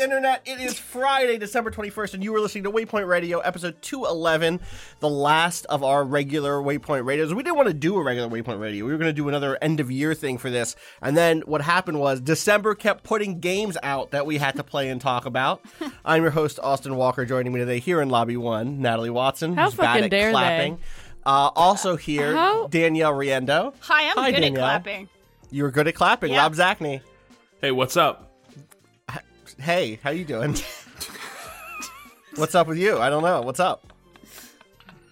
Internet? It is Friday, December 21st, and you are listening to Waypoint Radio, episode 211, the last of our regular Waypoint Radios. We didn't want to do a regular Waypoint Radio. We were going to do another end of year thing for this. And then what happened was December kept putting games out that we had to play and talk about. I'm your host, Austin Walker, joining me today here in Lobby 1, Natalie Watson. How who's bad fucking at dare they. Uh, also here, How- Danielle Riendeau. Hi, I'm Hi, good Danielle. at clapping. You were good at clapping. Yeah. Rob Zacny. Hey, what's up? Hey, how you doing? What's up with you? I don't know. What's up?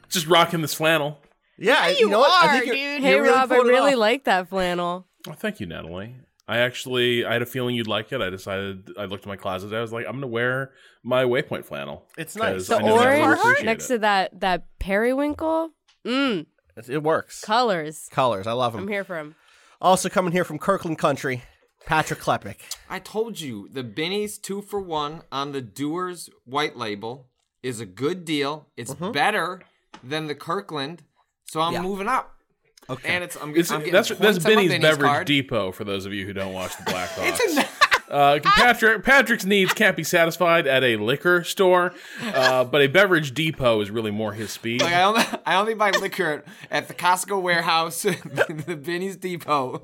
Just rocking this flannel. Yeah, I- you know what? I are, think you're- dude. Hey you're really Rob, I really off. like that flannel. Oh, thank you, Natalie. I actually I had a feeling you'd like it. I decided I looked at my closet. I was like, I'm gonna wear my Waypoint flannel. It's nice. The I know that you'll orange next it. to that that periwinkle. Mmm, It- It works. colors. Colors, I love them. I'm here for him. Also coming here from Kirkland Country, Patrick Klepek. I told you the Binny's two for one on the Dewar's white label is a good deal. It's better than the Kirkland, so I'm Yeah. moving up. Okay. And it's I'm, It's- I'm getting that's points that's on Binny's Binny's Beverage card. Depot for those of you who don't watch the Blackhawks. It's in uh, Patrick Patrick's needs can't be satisfied at a liquor store, uh, but a beverage depot is really more his speed. Like I only I only buy liquor at the Costco warehouse, the Binny's Depot,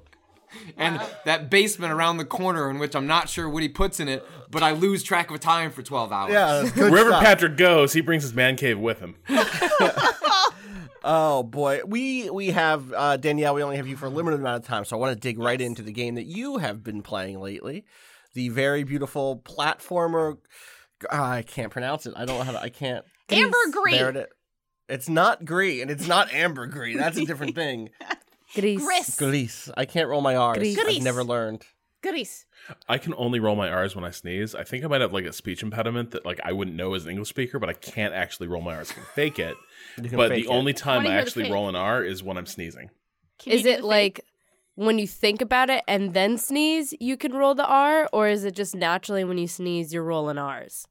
and that basement around the corner in which I'm not sure what he puts in it, but I lose track of time for 12 hours. yeah, that's good Wherever stuff. Patrick goes, he brings his man cave with him. Oh boy, we we have uh, Danielle. We only have you for a limited amount of time, so I want to dig right into the game that you have been playing lately. The very beautiful platformer. ah, I can't pronounce it. I don't know how to. I can't. Amber Green. There it is. It's not green, and it's not ambergris. That's a different thing. Grease. Gris. Grease. I can't roll my R's. Grease. I've never learned. Goodies. I can only roll my R's when I sneeze. I think I might have like a speech impediment that like I wouldn't know as an English speaker, but I can't actually roll my R's. I can fake it, can but fake the it. only time Wanna I actually roll an R is when I'm sneezing. Can Is it like when you think about it and then sneeze, you can roll the R, or is it just naturally when you sneeze, you're rolling R's?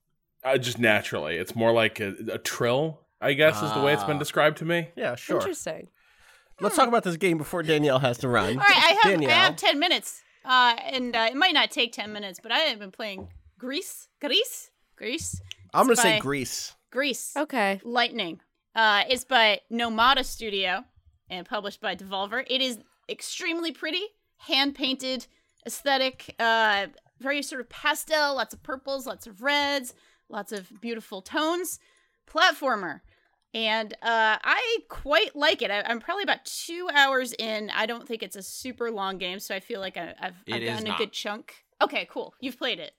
Uh, just naturally, it's more like a, a trill. I guess is the way it's been Ah. described to me. Yeah, sure. Interesting. Let's talk about this game before Danielle has to run. All right, I have Danielle. I have ten minutes, uh, and uh, it might not take ten minutes, but I have been playing Grease, Grease, Grease, I'm gonna say by- Grease. Grease. Okay. Lightning. Uh, it's by Nomada Studio and published by Devolver. It is extremely pretty, hand painted, aesthetic, uh, very sort of pastel, lots of purples, lots of reds, lots of beautiful tones. Platformer. And uh, I quite like it. I, I'm probably about two hours in. I don't think it's a super long game, so I feel like I, I've, It I've is gotten a good chunk. Okay, cool. You've played it.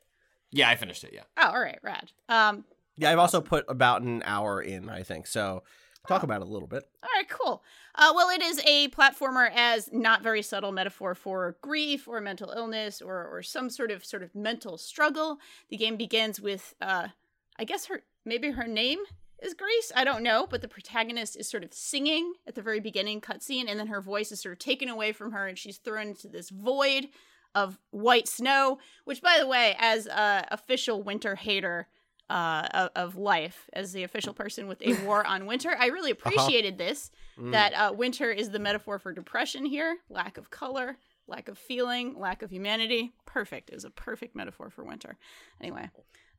Yeah, I finished it. Yeah. Oh, all right, rad. Um, Yeah, I've also put about an hour in. I think so. Talk about it a little bit. All right, cool. Uh, well, it is a platformer as not very subtle metaphor for grief or mental illness or, or some sort of sort of mental struggle. The game begins with, uh, I guess her maybe her name is Grace. I don't know, but the protagonist is sort of singing at the very beginning cutscene, and then her voice is sort of taken away from her, and she's thrown into this void of white snow. Which, by the way, as a official winter hater uh, of, life, as the official person with a war on winter, I really appreciated this. That uh, winter is the metaphor for depression here, lack of color, lack of feeling, lack of humanity. Perfect. It was a perfect metaphor for winter. Anyway,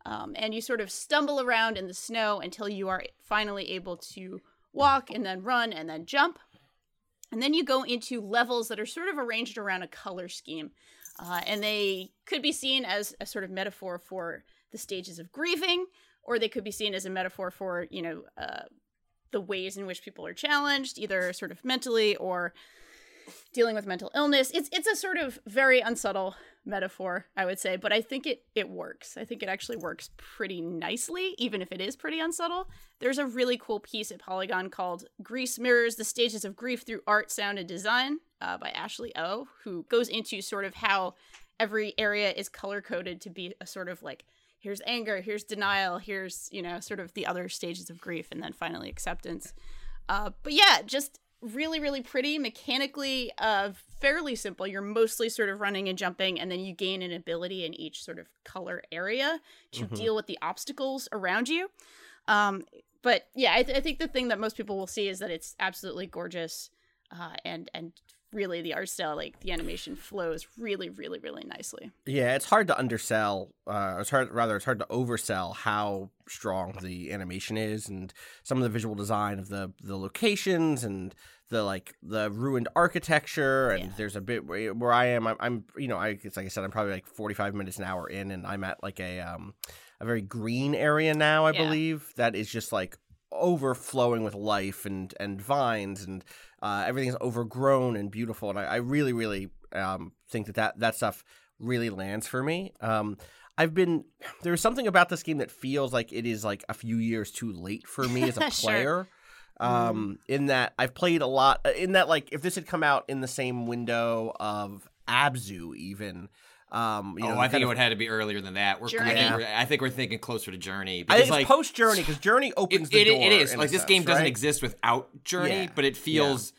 um, and you sort of stumble around in the snow until you are finally able to walk and then run and then jump. And then you go into levels that are sort of arranged around a color scheme. Uh, and they could be seen as a sort of metaphor for the stages of grieving, or they could be seen as a metaphor for, you know, uh, the ways in which people are challenged, either sort of mentally or dealing with mental illness. It's it's a sort of very unsubtle metaphor, I would say, but I think it it works. I think it actually works pretty nicely, even if it is pretty unsubtle. There's a really cool piece at Polygon called "Grease Mirrors: The Stages of Grief Through Art, Sound, and Design" uh, by Ashley O, who goes into sort of how every area is color coded to be a sort of like here's anger, here's denial, here's you know sort of the other stages of grief, and then finally acceptance. Uh, but yeah, just really really pretty mechanically uh fairly simple you're mostly sort of running and jumping and then you gain an ability in each sort of color area to Mhm. deal with the obstacles around you um but yeah I, th- I think the thing that most people will see is that it's absolutely gorgeous uh and and really the art style like the animation flows really really really nicely Yeah, it's hard to undersell. Uh, it's hard, rather, it's hard to oversell how strong the animation is, and some of the visual design of the the locations and the like the ruined architecture. And Yeah. there's a bit where, where I am. I'm, I'm, you know, I it's like I said, I'm probably like 45 minutes an hour in, and I'm at like a um a very green area now. I Yeah. believe that is just like overflowing with life and and vines and uh, everything's overgrown and beautiful and I, I really really um, think that, that that stuff really lands for me. Um, I've been there's something about this game that feels like it is like a few years too late for me as a Sure. player. Um, in that I've played a lot in that like if this had come out in the same window of Abzu even um, you know oh, I think it of- would have to be earlier than that. We're, I, think we're, I think we're thinking closer to Journey. I Because, think like, it's post Journey because Journey opens it, the it- door. it is like this sense, game doesn't right? exist without Journey, Yeah, but it feels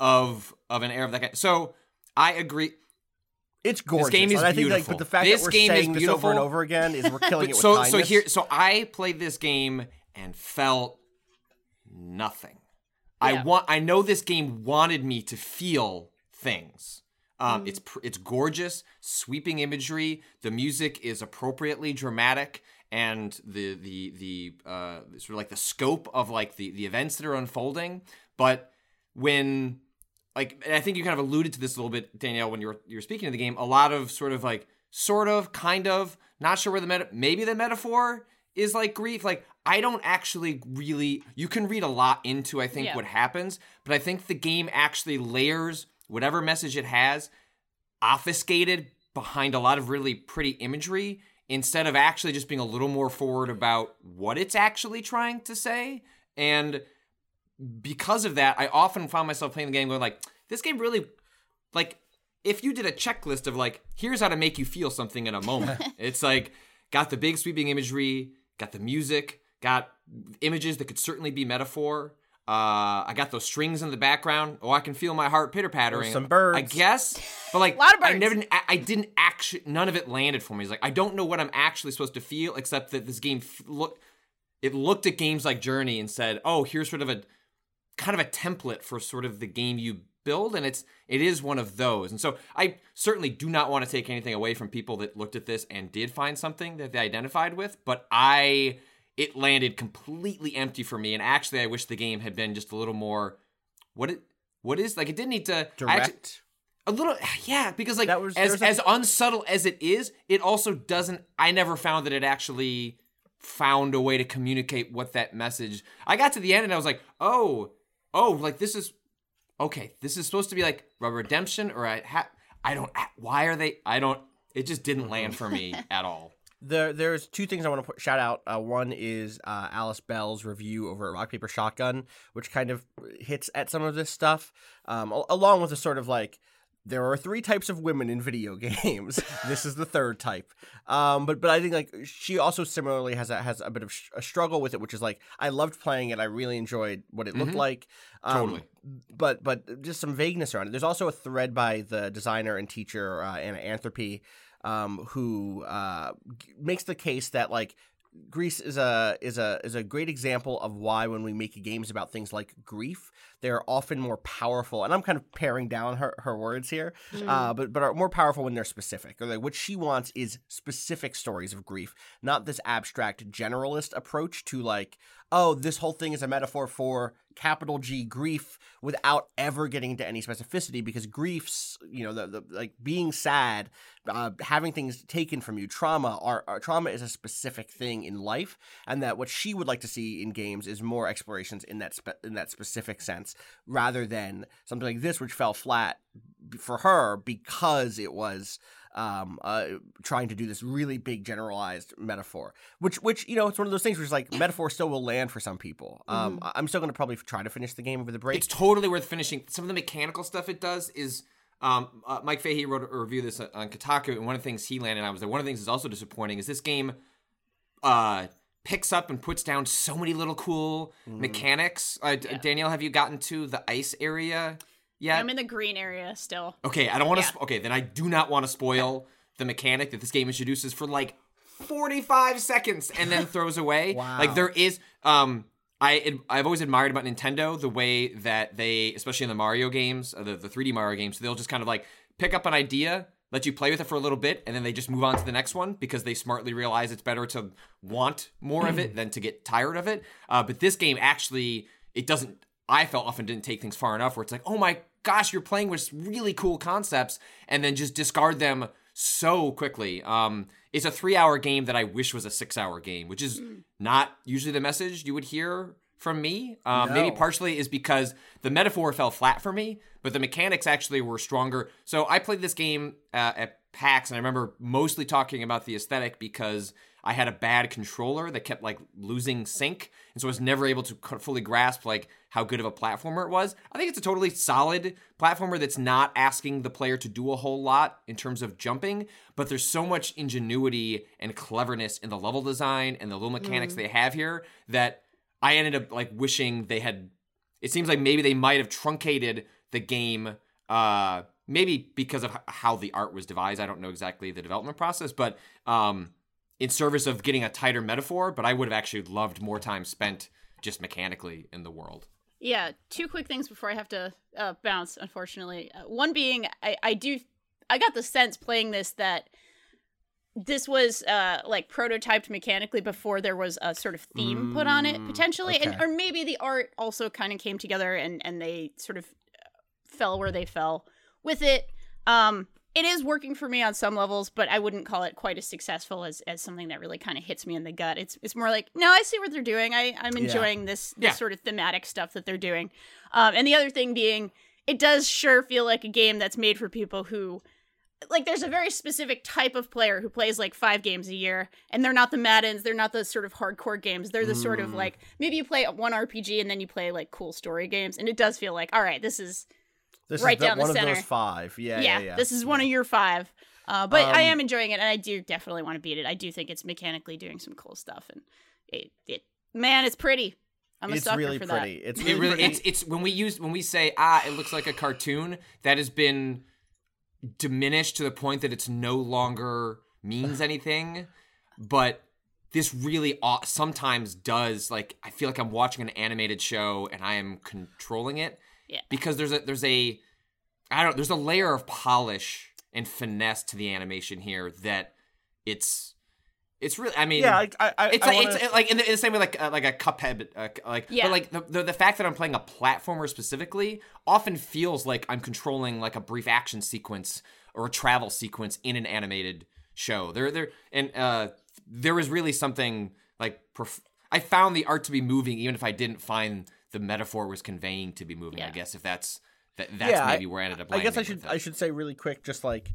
of of an era of that kind. So I agree. It's gorgeous. This game is I think like, beautiful. but the fact This that we're game is saying this over and over again is we're killing it with so kindness. so here so I played this game and felt nothing. I want I know this game wanted me to feel things. Um, It's it's gorgeous, sweeping imagery. The music is appropriately dramatic, and the the the uh, sort of like the scope of like the the events that are unfolding. But when like I think you kind of alluded to this a little bit, Danielle, when you were you were speaking of the game. A lot of sort of like sort of, kind of, not sure where the meta maybe the metaphor is like grief. Like I don't actually really you can read a lot into I think Yeah. what happens, but I think the game actually layers whatever message it has obfuscated behind a lot of really pretty imagery instead of actually just being a little more forward about what it's actually trying to say. And because of that, I often found myself playing the game going like, this game really like if you did a checklist of like, here's how to make you feel something in a moment. it's like got the big sweeping imagery, got the music, got images that could certainly be metaphor. Uh, I got those strings in the background. Oh, I can feel my heart pitter pattering. some birds. I guess, but like, Lot of I never, I, I didn't actually. None of it landed for me. It's like I don't know what I'm actually supposed to feel, except that this game f- look. It looked at games like Journey and said, "Oh, here's sort of a kind of a template for sort of the game you build and it's it is one of those and so i certainly do not want to take anything away from people that looked at this and did find something that they identified with but i it landed completely empty for me and actually i wish the game had been just a little more what it what is like it didn't need to direct. actually- a little yeah because like That was- as a- as unsubtle as it is it also doesn't i never found that it actually found a way to communicate what that message i got to the end and i was like oh oh like this is okay this is supposed to be like a redemption or i ha- i don't why are they i don't it just didn't land for me at all There, there's two things I want to shout out. Uh, one is uh, Alice Bell's review over at Rock Paper Shotgun, which kind of hits at some of this stuff, um, al- along with a sort of like there are three types of women in video games. this is the third type. Um, but but I think like she also similarly has a has a bit of sh- a struggle with it, which is like I loved playing it. I really enjoyed what it looked Mhm. like. Um, Totally. But but just some vagueness around it. There's also a thread by the designer and teacher uh, Anna Anthropy, um, who uh, g- makes the case that like Gris is a is a is a great example of why when we make games about things like grief, they're often more powerful. And I'm kind of paring down her, her words here, uh, but but are more powerful when they're specific. Or like what she wants is specific stories of grief, not this abstract generalist approach to like, oh, this whole thing is a metaphor for capital G grief without ever getting into any specificity because griefs, you know, the, the like being sad, uh, having things taken from you, trauma, are, are trauma is a specific thing in life, and that what she would like to see in games is more explorations in that spe- in that specific sense, rather than something like this which fell flat for her because it was um, uh, trying to do this really big generalized metaphor, which which you know it's one of those things where it's like metaphor still will land for some people. Um, I- I'm still going to probably try to finish the game over the break. It's totally worth finishing. Some of the mechanical stuff it does is. Um, uh, Mike Fahey wrote a review of this on Kotaku, and one of the things he landed on was that one of the things that's also disappointing is this game uh, picks up and puts down so many little cool mechanics. Uh, D- Danielle, have you gotten to the ice area yet? I'm in the green area still. Okay, I don't want to. Yeah. Sp- okay, then I do not want to spoil the mechanic that this game introduces for like 45 seconds and then throws away. Wow. Like there is um I I've always admired about Nintendo the way that they especially in the Mario games, uh, the the 3D Mario games, they'll just kind of like pick up an idea, let you play with it for a little bit and then they just move on to the next one because they smartly realize it's better to want more of it than to get tired of it. Uh, but this game actually it doesn't I felt often didn't take things far enough where it's like, "Oh my gosh, you're playing with really cool concepts and then just discard them so quickly. Um, it's a three hour game that I wish was a six hour game, which is not usually the message you would hear from me. Um, Maybe partially is because the metaphor fell flat for me, but the mechanics actually were stronger. So I played this game uh, at PAX, and I remember mostly talking about the aesthetic because I had a bad controller that kept like losing sync, and so I was never able to fully grasp like how good of a platformer it was. I think it's a totally solid platformer that's not asking the player to do a whole lot in terms of jumping, but there's so much ingenuity and cleverness in the level design and the little mechanics they have here that I ended up like wishing they had. It seems like maybe they might have truncated the game. Uh, maybe because of how the art was devised. I don't know exactly the development process, but um, in service of getting a tighter metaphor. But I would have actually loved more time spent just mechanically in the world. Yeah, two quick things before I have to uh, bounce. Unfortunately, uh, one being I, I do I got the sense playing this that this was uh, like prototyped mechanically before there was a sort of theme put on it potentially, and or maybe the art also kind of came together and and they sort of uh, fell where they fell with it. Um, it is working for me on some levels, but I wouldn't call it quite as successful as, as something that really kind of hits me in the gut. It's it's more like, no, I see what they're doing. I, I'm enjoying this, this Yeah. sort of thematic stuff that they're doing. Um, and the other thing being, it does sure feel like a game that's made for people who like there's a very specific type of player who plays like five games a year and they're not the maddens they're not the sort of hardcore games they're the sort of like maybe you play one rpg and then you play like cool story games and it does feel like all right this is This right is the, down the one of center. those five. Yeah, yeah, yeah, yeah. this is one of your five. Uh, but I Um, am enjoying it, and I do definitely want to beat it. I do think it's mechanically doing some cool stuff, and it, it man, it's pretty. I'm a it's sucker really for pretty. that. It's It really, really, pretty. it's it's when we use when we say ah, it looks like a cartoon. That has been diminished to the point that it's no longer means anything. But this really sometimes does. Like I feel like I'm watching an animated show and I am controlling it. Yeah. Because there's a there's a I don't there's a layer of polish and finesse to the animation here that it's it's really I mean yeah, I, I, I, it's I like, wanna- it's like in the, in the same way like uh, like a cuphead uh, like Yeah. but like the, the the fact that i'm playing a platformer specifically often feels like i'm controlling like a brief action sequence or a travel sequence in an animated show there there and uh there was really something like prof- i found the art to be moving even if i didn't find the metaphor was conveying to be moving i guess if that's that, that's yeah, maybe I, where i ended up I guess I should. I should say really quick, just like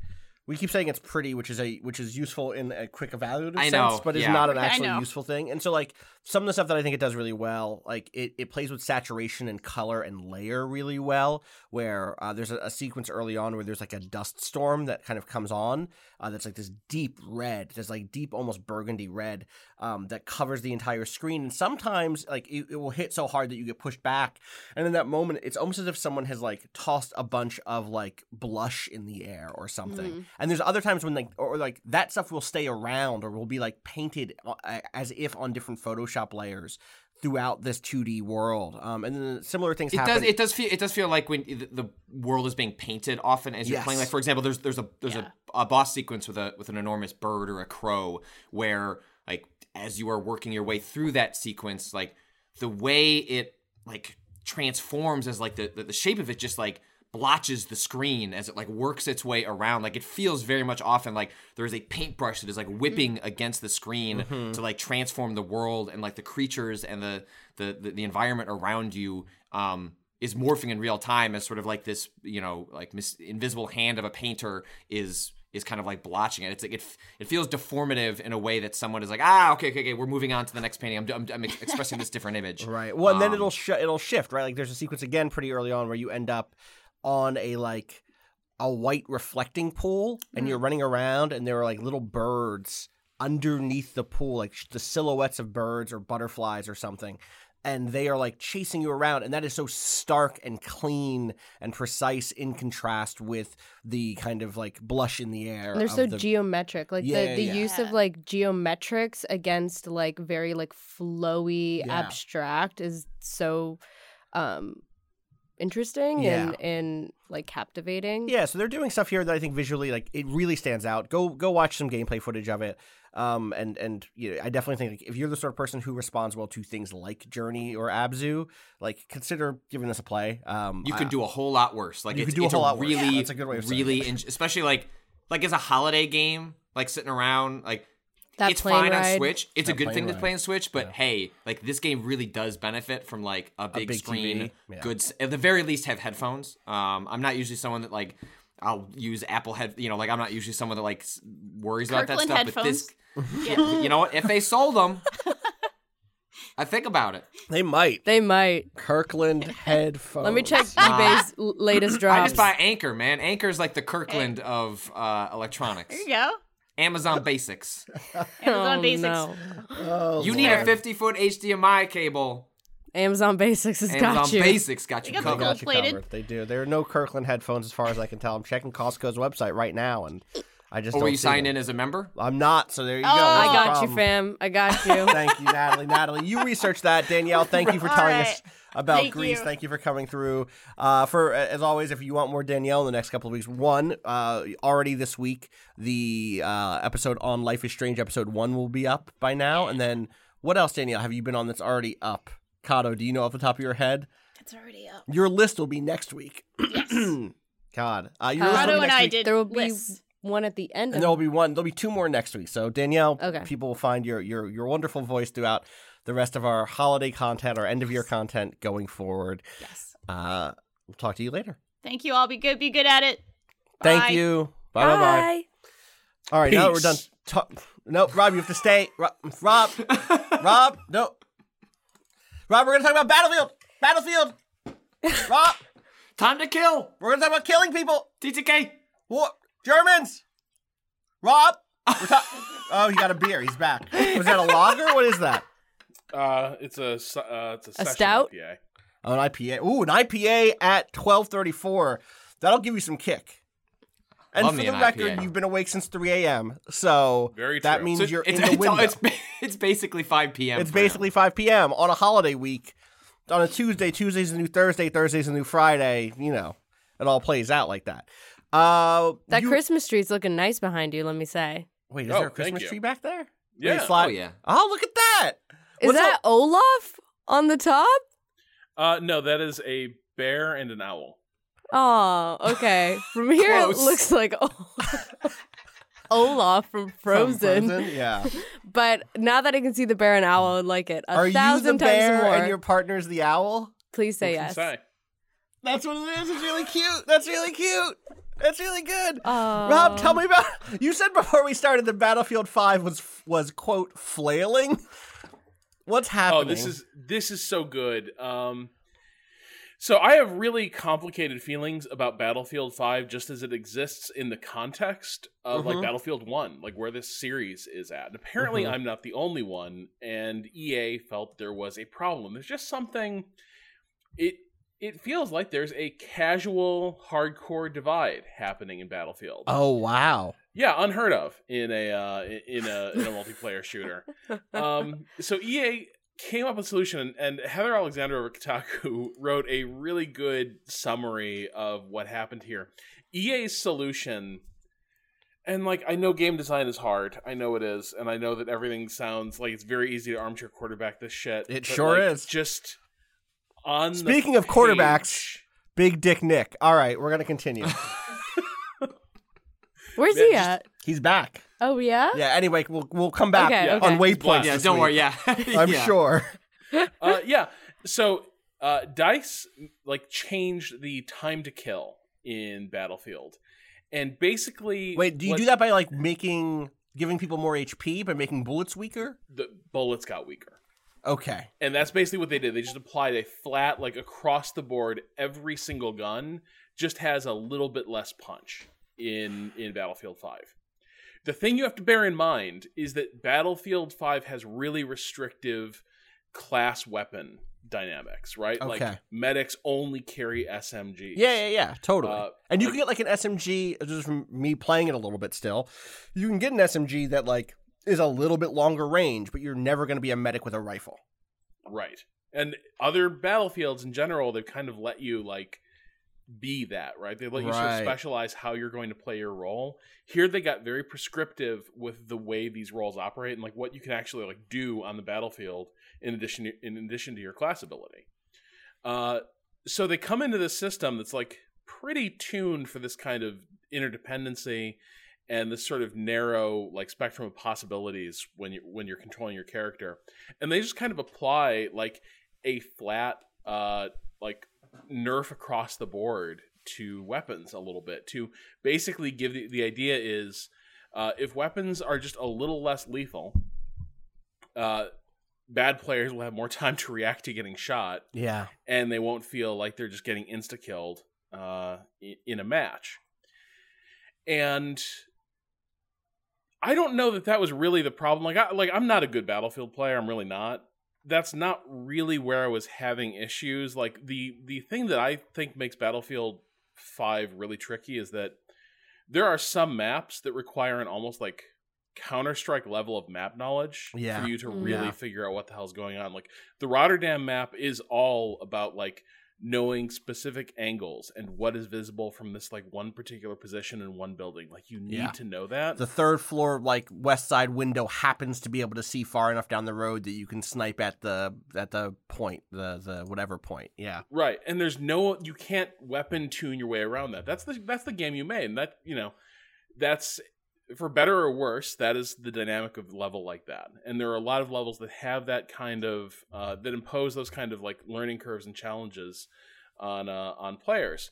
we keep saying it's pretty, which is a which is useful in a quick evaluative I sense, know, but is yeah. not an actually useful thing. And so like some of the stuff that I think it does really well, like it, it plays with saturation and color and layer really well. Where uh, there's a, a sequence early on where there's like a dust storm that kind of comes on, uh, that's like this deep red, there's like deep almost burgundy red um, that covers the entire screen. And sometimes like it, it will hit so hard that you get pushed back, and in that moment, it's almost as if someone has like tossed a bunch of like blush in the air or something. Mm-hmm. And there's other times when like or like that stuff will stay around or will be like painted as if on different Photoshop layers throughout this 2D world. Um, and then similar things It happen. does. It does feel. It does feel like when the, world is being painted often as you're Yes. playing. Like for example, there's there's a there's Yeah. a, a boss sequence with a with an enormous bird or a crow where as you are working your way through that sequence, like the way it like transforms as like the, the the shape of it just like blotches the screen as it like works its way around. Like it feels very much often like there's a paintbrush that is like whipping against the screen to like transform the world and like the creatures and the the the, the environment around you um is morphing in real time as sort of like this you know like mis- invisible hand of a painter is is kind of like blotching it. It's like it, it feels deformative in a way that someone is like, ah, okay, okay, okay, we're moving on to the next painting. I'm, I'm, I'm expressing this different image. Right. Well, and then Um, it'll sh- it'll shift, right? Like there's a sequence again pretty early on where you end up on a like a white reflecting pool and you're running around and there are like little birds underneath the pool, like sh- the silhouettes of birds or butterflies or something. And they are like chasing you around, and that is so stark and clean and precise in contrast with the kind of like blush in the air. And they're so the- geometric. Like Yeah, the, the yeah. use of like geometrics against like very like flowy Yeah. abstract is so um interesting Yeah. and and like captivating. Yeah, so they're doing stuff here that I think visually, like it really stands out. Go go watch some gameplay footage of it. Um, and and you know, I definitely think like, if you're the sort of person who responds well to things like Journey or Abzu, like consider giving this a play. Um, you I- can do a whole lot worse. Like You it's, could do a it's whole lot worse. Yeah, that's a good way of saying really, it. en- especially like like as a holiday game, like sitting around, like That it's plane fine on. Switch. It's a good plane thing to play on Switch, but hey, like this game really does benefit from like a big, big screen, yeah. good. At the very least, have headphones. Um, I'm not usually someone that like I'll use Apple head. You know, like I'm not usually someone that like s- worries about that Kirkland stuff. But this, Yeah. you know, what? if they sold them, I think about it. they might They might. Kirkland headphones. Let me check eBay's l- latest drops. I just buy Anker, man. Anker's like the Kirkland of uh, electronics. There you go. Amazon Basics. Amazon oh, Basics. No. Oh, You need a 50 foot HDMI cable. Amazon Basics has Amazon got you. Amazon Basics got you got the They covered. got you covered. They do. There are no Kirkland headphones as far as I can tell. I'm checking Costco's website right now, and I just Or don't were you see signed them. in as a member? I'm not. So there you go. Oh. I the got you, fam. I got you. Thank you, Natalie. Natalie, you researched that. Danielle, thank you for telling right. us about Thank Gris. you. Thank you for coming through. Uh, for as always, if you want more Danielle in the next couple of weeks, one uh, already this week, the uh, episode on Life is Strange, episode one, will be up by now. And then what else, Danielle? Have you been on that's already up? Kato, do you know off the top of your head? It's already up. Your list will be next week. Yes. God, uh, your Uh, list will Otto be and next I week. did There will be lists. One at the end. And Of- there'll be one. There'll be two more next week. So Danielle, Okay. people will find your your your wonderful voice throughout the rest of our holiday content, our end of year content going forward. yes. Uh, we'll talk to you later. Thank you all. Be good. Be good at it. Thank you. Bye bye bye. All right, now that we're done. Peace. Ta- no, Rob, you have to stay. Rob, Rob, Rob, no. Rob, we're gonna talk about Battlefield. Battlefield. Rob, Time to kill! we're gonna talk about killing people. TTK! What? Germans. Rob. Ta- oh, he got a beer. He's back. Was that a lager? What is that? Uh, it's a s- uh, it's a, session stout? IPA. Oh, an IPA. Ooh, an IPA at twelve thirty four. That'll give you some kick. And Love for the an record, IPA. you've been awake since three a.m. So Very that means So you're it's, in the it's, window. it's, it's basically 5 p.m. It's for him. basically 5 p.m. on a holiday week. On a Tuesday, Tuesday's a new Thursday, Thursday's a new Friday. You know, it all plays out like that. Uh, That you- Christmas tree's looking nice behind you. Let me say. Wait, is Oh, there a Christmas tree back there? Wait, Yeah. slide- Oh, yeah. Oh, look at that. Is What's that up? Olaf on the top? Uh, no, that is a bear and an owl. Oh, okay. From here it looks like Olaf from From Frozen. Yeah. But now that I can see the bear and owl, I would like it a Are you the thousand bear times more. and your partner's the owl? Please say What yes. say? That's what it is. It's really cute. That's really cute. That's really good. Oh. Rob, tell me about. You said before we started that Battlefield Five was was quote flailing. What's happening? Oh, this is this is so good. Um, so I have really complicated feelings about Battlefield Five, just as it exists in the context of like Mhm. Battlefield One, like where this series is at. And apparently, Mhm. I'm not the only one, and EA felt there was a problem. There's just something. It it feels like there's a casual hardcore divide happening in Battlefield. Oh wow. Yeah, unheard of in a uh, in a in a multiplayer shooter. Um, so EA came up with a solution, and, Heather Alexandra over Kotaku wrote a really good summary of what happened here. EA's solution, and like I know game design is hard, I know it is, and I know that everything sounds like it's very easy to armchair quarterback this shit. It sure like, is. Just on the Speaking of quarterbacks, Big Dick Nick. All right, we're gonna continue. Where's Yeah, he just- at? He's back. Oh yeah. Yeah. Anyway, we'll we'll come back Okay, Yeah. okay. on He's waypoints. Yeah, this don't week. worry. Yeah, I'm Yeah. sure. uh, yeah. So uh, Dice like changed the time to kill in Battlefield, and basically, Wait, do you what- do that by like making giving people more HP by making bullets weaker? The bullets got weaker. Okay. And that's basically what they did. They just applied a flat, like across the board, every single gun just has a little bit less punch in in Battlefield 5. The thing you have to bear in mind is that Battlefield 5 has really restrictive class weapon dynamics, right? Like Okay. medics only carry SMGs. Yeah, yeah, yeah, totally. Uh, and you like- can get like an SMG just from me playing it a little bit still. You can get an SMG that like is a little bit longer range, but you're never going to be a medic with a rifle. Right. And other battlefields in general, they've kind of let you like be that, right? They let you sort of specialize how you're going to play your role. Here they got very prescriptive with the way these roles operate and like what you can actually like do on the battlefield in addition to, in addition to your class ability. Uh so they come into this system that's like pretty tuned for this kind of interdependency and this sort of narrow like spectrum of possibilities when you when you're controlling your character and they just kind of apply like a flat uh like nerf across the board to weapons a little bit to basically give the, the idea is uh, if weapons are just a little less lethal uh, bad players will have more time to react to getting shot Yeah. and they won't feel like they're just getting insta killed uh, in a match. And I don't know that that was really the problem. Like, I, like I'm not a good Battlefield player. I'm really not. That's not really where I was having issues. Like the the thing that I think makes Battlefield Five really tricky is that there are some maps that require an almost like Counter Strike level of map knowledge Yeah. for you to Mm. really Yeah. figure out what the hell's going on. Like the Rotterdam map is all about like knowing specific angles and what is visible from this like one particular position in one building. Like you need Yeah. to know that. The third floor, like west side window, happens to be able to see far enough down the road that you can snipe at the at the point, the the whatever point. Yeah. Right, and there's no you can't weapon tune your way around that. That's the that's the game you made, and that you know, that's for better or worse. That is the dynamic of level like that, and there are a lot of levels that have that kind of uh, that impose those kind of like learning curves and challenges on uh, on players.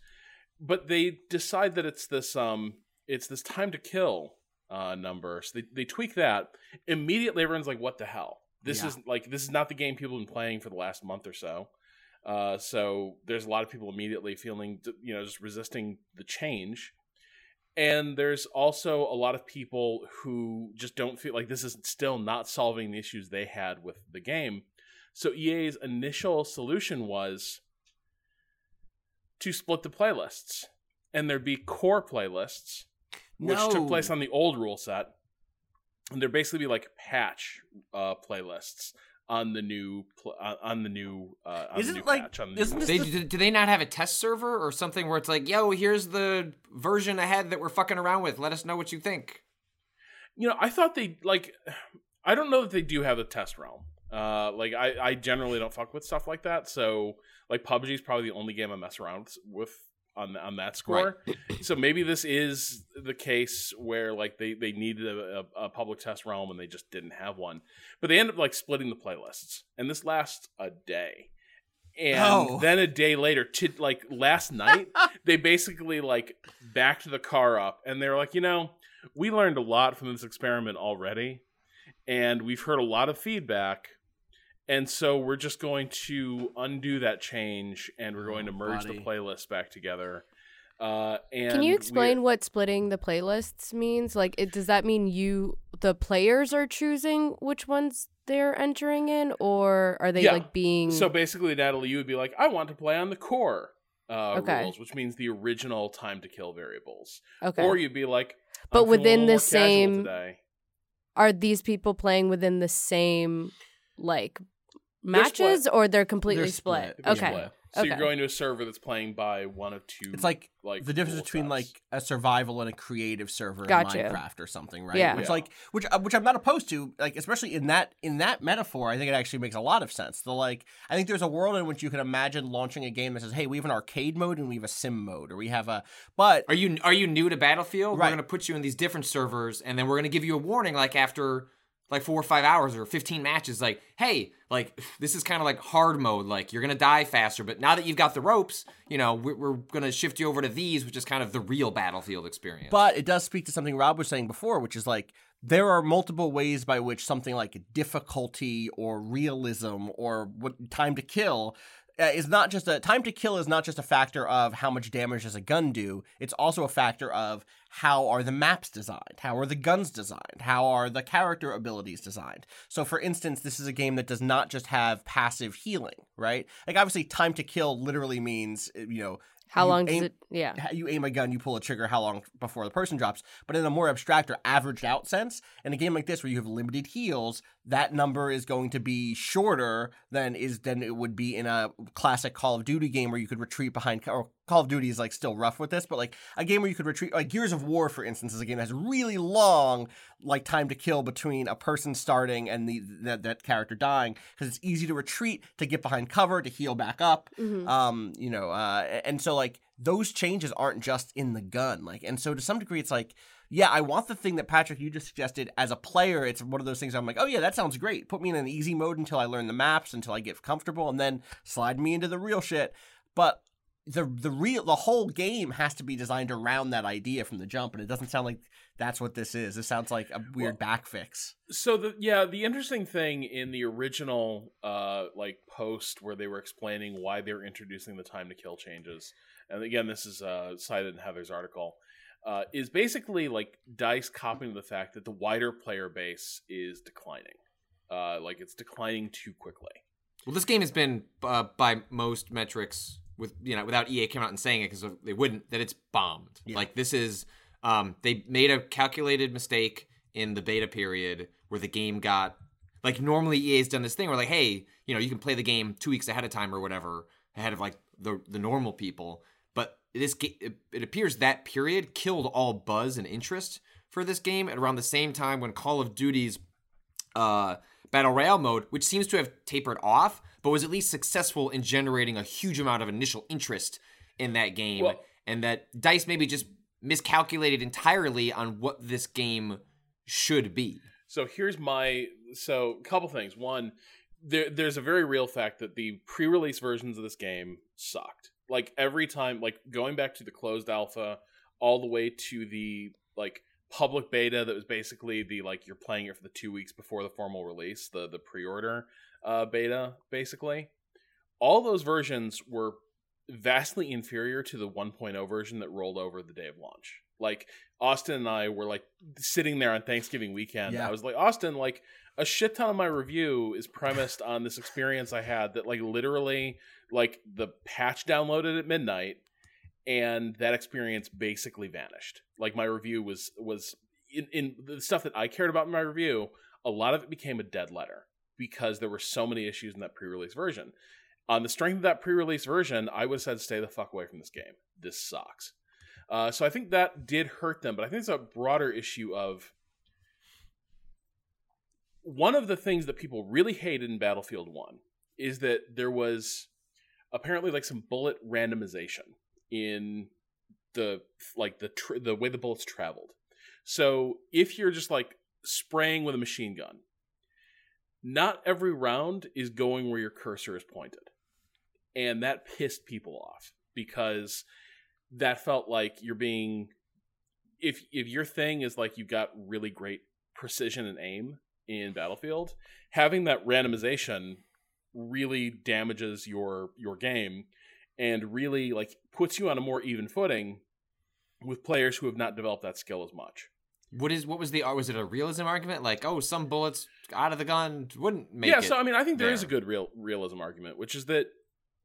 But they decide that it's this um it's this time to kill uh, number, so they they tweak that immediately. Everyone's like, "What the hell? This Yeah. is like this is not the game people have been playing for the last month or so." Uh, so there's a lot of people immediately feeling, you know, just resisting the change. And there's also a lot of people who just don't feel like this is still not solving the issues they had with the game. So EA's initial solution was to split the playlists. And there'd be core playlists, which No. took place on the old rule set. And there'd basically be like patch uh, playlists on the new pl- uh, on the new uh, on Isn't the it new like- patch, on the new isn't rule. They, This do, do they not have a test server or something where it's like, yo, here's the version ahead that we're fucking around with. Let us know what you think. you know, I thought they like. I don't know that they do have a test realm. Uh, like I, I generally don't fuck with stuff like that. So like PUBG is probably the only game I mess around with on on that score. so maybe this is the case where like they they needed a, a, a public test realm and they just didn't have one. But they end up like splitting the playlists, and this lasts a day. And Oh. then a day later, to like last night, they basically like backed the car up, and they were like, you know, we learned a lot from this experiment already, and we've heard a lot of feedback. And so we're just going to undo that change, and we're going to Oh, merge buddy. the playlists back together. Uh, and Can you we're- explain what splitting the playlists means? Like, it, does that mean you, the players, are choosing which ones they're entering in, or are they Yeah. like being? So basically, Natalie, you would be like, I want to play on the core uh, Okay. rules, which means the original time to kill variables. okay, Or you'd be like, But I'm feeling a within the same- today. are these people playing within the same like They're split. matches, or they're completely They're split? split. They're Okay, split. So you're Okay. going to a server that's playing by one of two. It's like, like the difference rule between sets. like a survival and a creative server Gotcha. in Minecraft or something, right? Yeah. Which Yeah. like which uh, which I'm not opposed to, like especially in that in that metaphor, I think it actually makes a lot of sense. The like I think there's a world in which you can imagine launching a game that says, "Hey, we have an arcade mode and we have a sim mode, or we have a." But Are you are you new to Battlefield? Right. We're gonna put you in these different servers, and then we're gonna give you a warning, like after like four or five hours or fifteen matches, like, hey, like this is kind of like hard mode, like you're gonna die faster. But now that you've got the ropes, you know, we're, we're gonna shift you over to these, which is kind of the real Battlefield experience. But it does speak to something Rob was saying before, which is like there are multiple ways by which something like difficulty or realism or what time to kill uh, is not just a time to kill is not just a factor of how much damage does a gun do. It's also a factor of how are the maps designed, how are the guns designed, how are the character abilities designed. So, for instance, this is a game that does not just have passive healing, right? Like obviously, time to kill literally means uh, you know How long does aim- it? Yeah. you aim a gun, you pull a trigger, how long before the person drops. But in a more abstract or averaged out sense, in a game like this where you have limited heals, that number is going to be shorter than is than it would be in a classic Call of Duty game where you could retreat behind. Or Call of Duty is like still rough with this, but like a game where you could retreat, like Gears of War, for instance, is a game that has really long like time to kill between a person starting and the that, that character dying because it's easy to retreat to get behind cover to heal back up Mhm. um you know uh and so like those changes aren't just in the gun like and so to some degree it's like yeah i want the thing that patrick you just suggested as a player it's one of those things i'm like oh yeah that sounds great put me in an easy mode until i learn the maps until i get comfortable and then slide me into the real shit but the the real the whole game has to be designed around that idea from the jump and it doesn't sound like that's what this is it sounds like a weird back fix So the yeah, the interesting thing in the original uh like post where they were explaining why they were introducing the time to kill changes, and again this is uh cited in Heather's article, uh, is basically like Dice copying the fact that the wider player base is declining. Uh like it's declining too quickly. Well, this game has been uh, by most metrics with you know without EA coming out and saying it because they wouldn't that it's bombed. Yeah. Like this is um, they made a calculated mistake in the beta period where the game got like normally EA's done this thing where like hey you know you can play the game two weeks ahead of time or whatever ahead of like the the normal people, but this it, it appears that period killed all buzz and interest for this game at around the same time when Call of Duty's uh, battle royale mode, which seems to have tapered off, but was at least successful in generating a huge amount of initial interest in that game, Well- and that Dice maybe just miscalculated entirely on what this game should be. So here's my so a couple things. One, there there's a very real fact that the pre-release versions of this game sucked. Like every time, like going back to the closed alpha, all the way to the like public beta that was basically the like you're playing it for the two weeks before the formal release, the the pre-order uh, beta, basically. All those versions were vastly inferior to the 1.0 version that rolled over the day of launch. Like Austin and I were like sitting there on Thanksgiving weekend. Yeah. I was like, Austin, like a shit ton of my review is premised on this experience I had that like literally like the patch downloaded at midnight and that experience basically vanished. Like my review was was in, in the stuff that I cared about in my review, a lot of it became a dead letter because there were so many issues in that pre-release version. On the strength of that pre-release version, I would have said stay the fuck away from this game. This sucks. Uh, so I think that did hurt them, but I think it's a broader issue of one of the things that people really hated in Battlefield 1 is that there was apparently like some bullet randomization in the like the tr- the way the bullets traveled. So if you're just like spraying with a machine gun, not every round is going where your cursor is pointed. And that pissed people off because that felt like you're being if if your thing is like you've got really great precision and aim in Battlefield, having that randomization really damages your your game and really like puts you on a more even footing with players who have not developed that skill as much. What is what was the was it a realism argument like oh some bullets out of the gun wouldn't make yeah, so I mean, I think there is a good real realism argument, which is that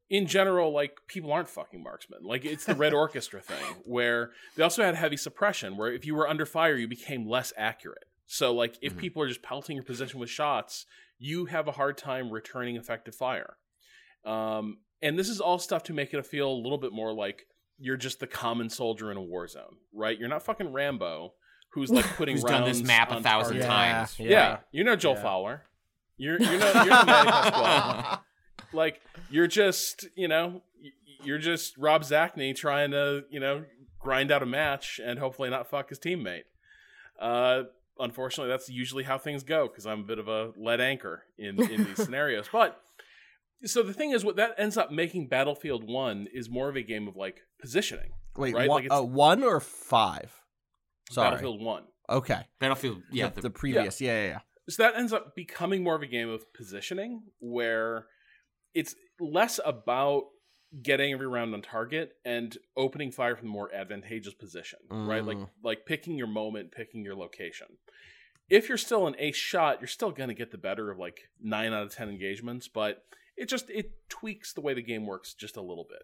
in general, like people aren't fucking marksmen. Like it's the Red Orchestra thing, where they also had heavy suppression, where if you were under fire, you became less accurate. So, like if Mhm. people are just pelting your position with shots, you have a hard time returning effective fire. Um, and this is all stuff to make it feel a little bit more like you're just the common soldier in a war zone, right? You're not fucking Rambo, who's like putting Who's done this rounds map a thousand target. times. Yeah. Yeah, you know no Joel Yeah. Fowler. You're you're you're Pasquale. Like you're just you know you're just Rob Zacny trying to you know grind out a match and hopefully not fuck his teammate. Uh, unfortunately, that's usually how things go because I'm a bit of a lead anchor in in these scenarios. But so the thing is, what that ends up making Battlefield One is more of a game of like positioning. Wait, Right, one, like it's- uh, one or five? Sorry. Battlefield One. Okay. Battlefield, yeah, the, the, the previous. Yeah, yeah, yeah. so that ends up becoming more of a game of positioning where it's less about getting every round on target and opening fire from the more advantageous position right like Mm. like picking your moment picking your location if you're still an ace shot you're still going to get the better of like 9 out of 10 engagements but it just it tweaks the way the game works just a little bit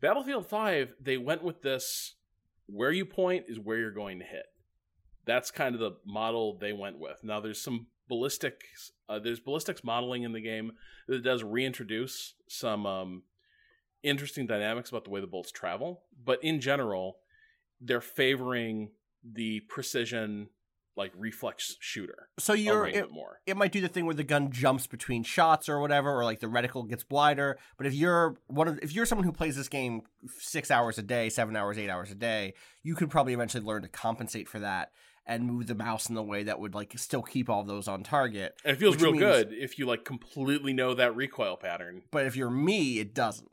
battlefield 5 they went with this where you point is where you're going to hit that's kind of the model they went with. Now there's some ballistics uh, there's ballistics modeling in the game that does reintroduce some um, interesting dynamics about the way the bolts travel, but in general, they're favoring the precision like reflex shooter So you're it, more. it might do the thing where the gun jumps between shots or whatever, or like the reticle gets wider. But if you're one of if you're someone who plays this game six hours a day, seven hours, eight hours a day, you could probably eventually learn to compensate for that and move the mouse in the way that would like still keep all those on target. And it feels real means- good if you like completely know that recoil pattern. But if you're me, it doesn't.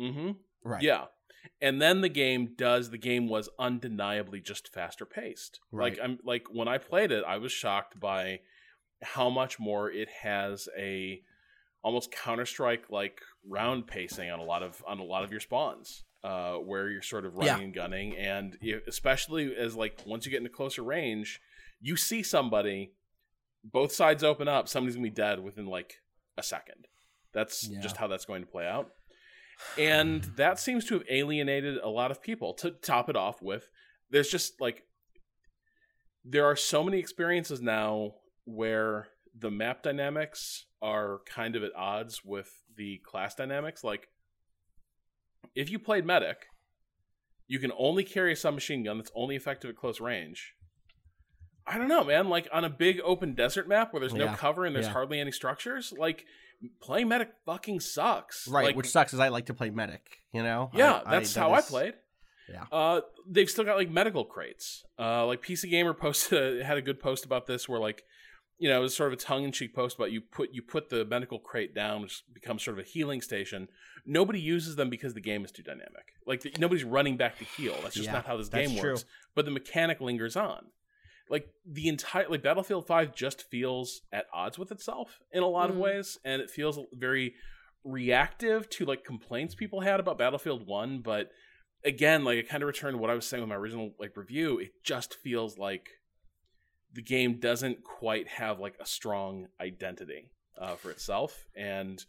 Mm-hmm. Right. Yeah. And then the game does the game was undeniably just faster paced. Right. Like I'm like when I played it, I was shocked by how much more it has a almost Counter Strike like round pacing on a lot of on a lot of your spawns. Uh, where you're sort of running Yeah. and gunning, and especially as like once you get into closer range, you see somebody, both sides open up, somebody's gonna be dead within like a second. That's Yeah. just how that's going to play out and that seems to have alienated a lot of people to top it off with there's just like there are so many experiences now where the map dynamics are kind of at odds with the class dynamics like if you played medic you can only carry a submachine gun that's only effective at close range i don't know man like on a big open desert map where there's no Yeah. cover and there's Yeah. hardly any structures like playing medic fucking sucks Right. like, which sucks is I like to play medic. You know. yeah, I- that's that how I played. Yeah. Uh, they've still got like medical crates. Uh, like PC Gamer posted had a good post about this where like, you know, it was sort of a tongue in cheek post about you put you put the medical crate down, which becomes sort of a healing station. Nobody uses them because the game is too dynamic. Like the, nobody's running back to heal. That's just Yeah, not how this game true. works. But the mechanic lingers on. Like the entire like Battlefield Five just feels at odds with itself in a lot of Mm. ways, and it feels very reactive to like complaints people had about Battlefield One. But again, like I kind of returned to what I was saying with my original like review. It just feels like the game doesn't quite have like a strong identity uh, for itself, and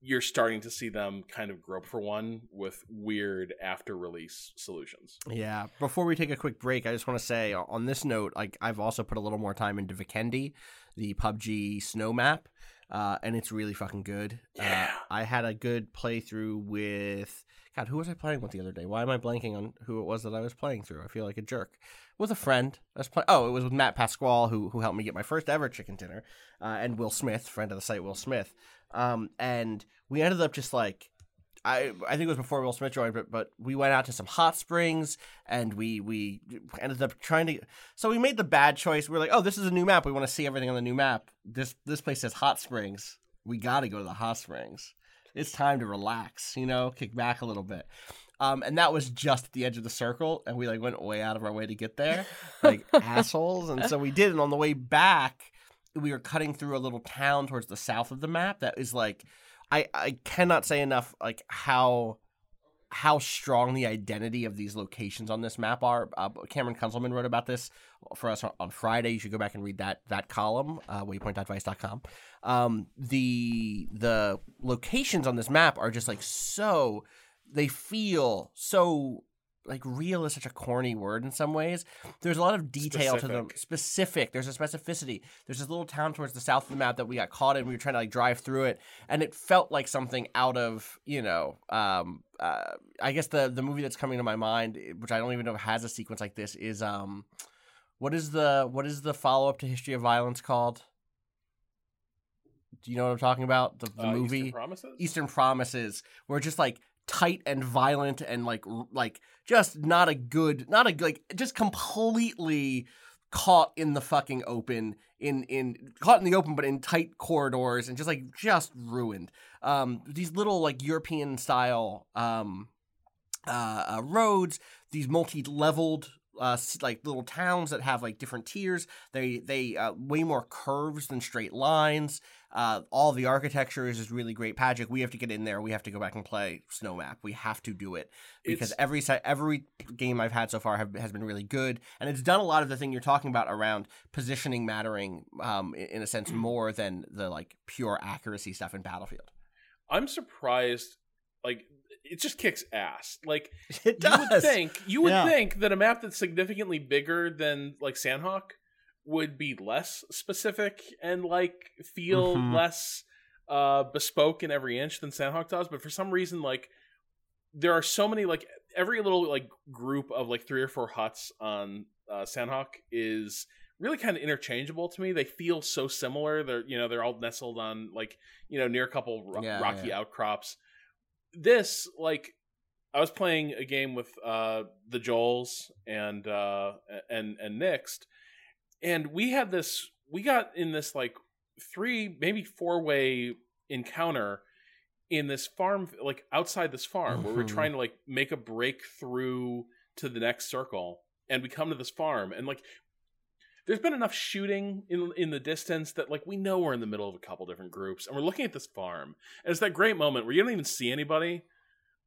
you're starting to see them kind of grope for one with weird after release solutions. Yeah. Before we take a quick break, I just want to say uh, on this note, like I've also put a little more time into Vikendi, the PUBG snow map, uh, and it's really fucking good. Yeah. Uh, I had a good playthrough with God. Who was I playing with the other day? Why am I blanking on who it was that I was playing through? I feel like a jerk. With a friend. I was Oh, it was with Matt Pasquale, who who helped me get my first ever chicken dinner, uh, and Will Smith, friend of the site, Will Smith. Um, and we ended up just like I I think it was before Will Smith joined, but but we went out to some hot springs and we we ended up trying to. So we made the bad choice. We are like, oh, this is a new map. We want to see everything on the new map. This this place says hot springs. We got to go to the hot springs. It's time to relax, you know, kick back a little bit. Um, and that was just at the edge of the circle, and we like went way out of our way to get there, like assholes. And so we did. And on the way back, we were cutting through a little town towards the south of the map that is like I I cannot say enough like how how strong the identity of these locations on this map are. Uh, Cameron Kunzelman wrote about this for us on, on Friday. You should go back and read that that column, uh, waypoint.vice.com. Um, the the locations on this map are just like so they feel so like real is such a corny word in some ways. There's a lot of detail to them. Specific. Specific. There's a specificity. There's this little town towards the south of the map that we got caught in. We were trying to like drive through it, and it felt like something out of you know, um, uh, I guess the the movie that's coming to my mind, which I don't even know if has a sequence like this, is um, what is the what is the follow up to History of Violence called? Do you know what I'm talking about? The, the Uh, Eastern movie Promises? Eastern Promises, where just like tight and violent and like like just not a good, not a like just completely caught in the fucking open in in caught in the open but in tight corridors and just like just ruined. Um these little like european style um uh, uh roads these multi-leveled uh like little towns that have like different tiers. They they uh, way more curves than straight lines uh, all the architecture is just really great. Patrick, we have to get in there. We have to go back and play Snow Map. We have to do it because It's- every every game I've had so far have, has been really good, and it's done a lot of the thing you're talking about around positioning mattering, um, in, a sense more than the like pure accuracy stuff in Battlefield. I'm surprised. Like it just kicks ass. Like It you would does. think you would Yeah. think that a map that's significantly bigger than like Sanhok would be less specific and like feel Mhm. less uh bespoke in every inch than Sanhok does, but for some reason like there are so many like every little like group of like three or four huts on uh, Sanhok is really kind of interchangeable to me. They feel so similar. They're you know they're all nestled on like you know near a couple ro- Yeah, rocky yeah. outcrops. This like I was playing a game with uh the Joels and uh and and Nixed, and we had this we got in this like three maybe four way encounter in this farm like outside this farm where we're Mhm. trying to like make a break through to the next circle and we come to this farm and like there's been enough shooting in in the distance that like we know we're in the middle of a couple different groups and we're looking at this farm and it's that great moment where you don't even see anybody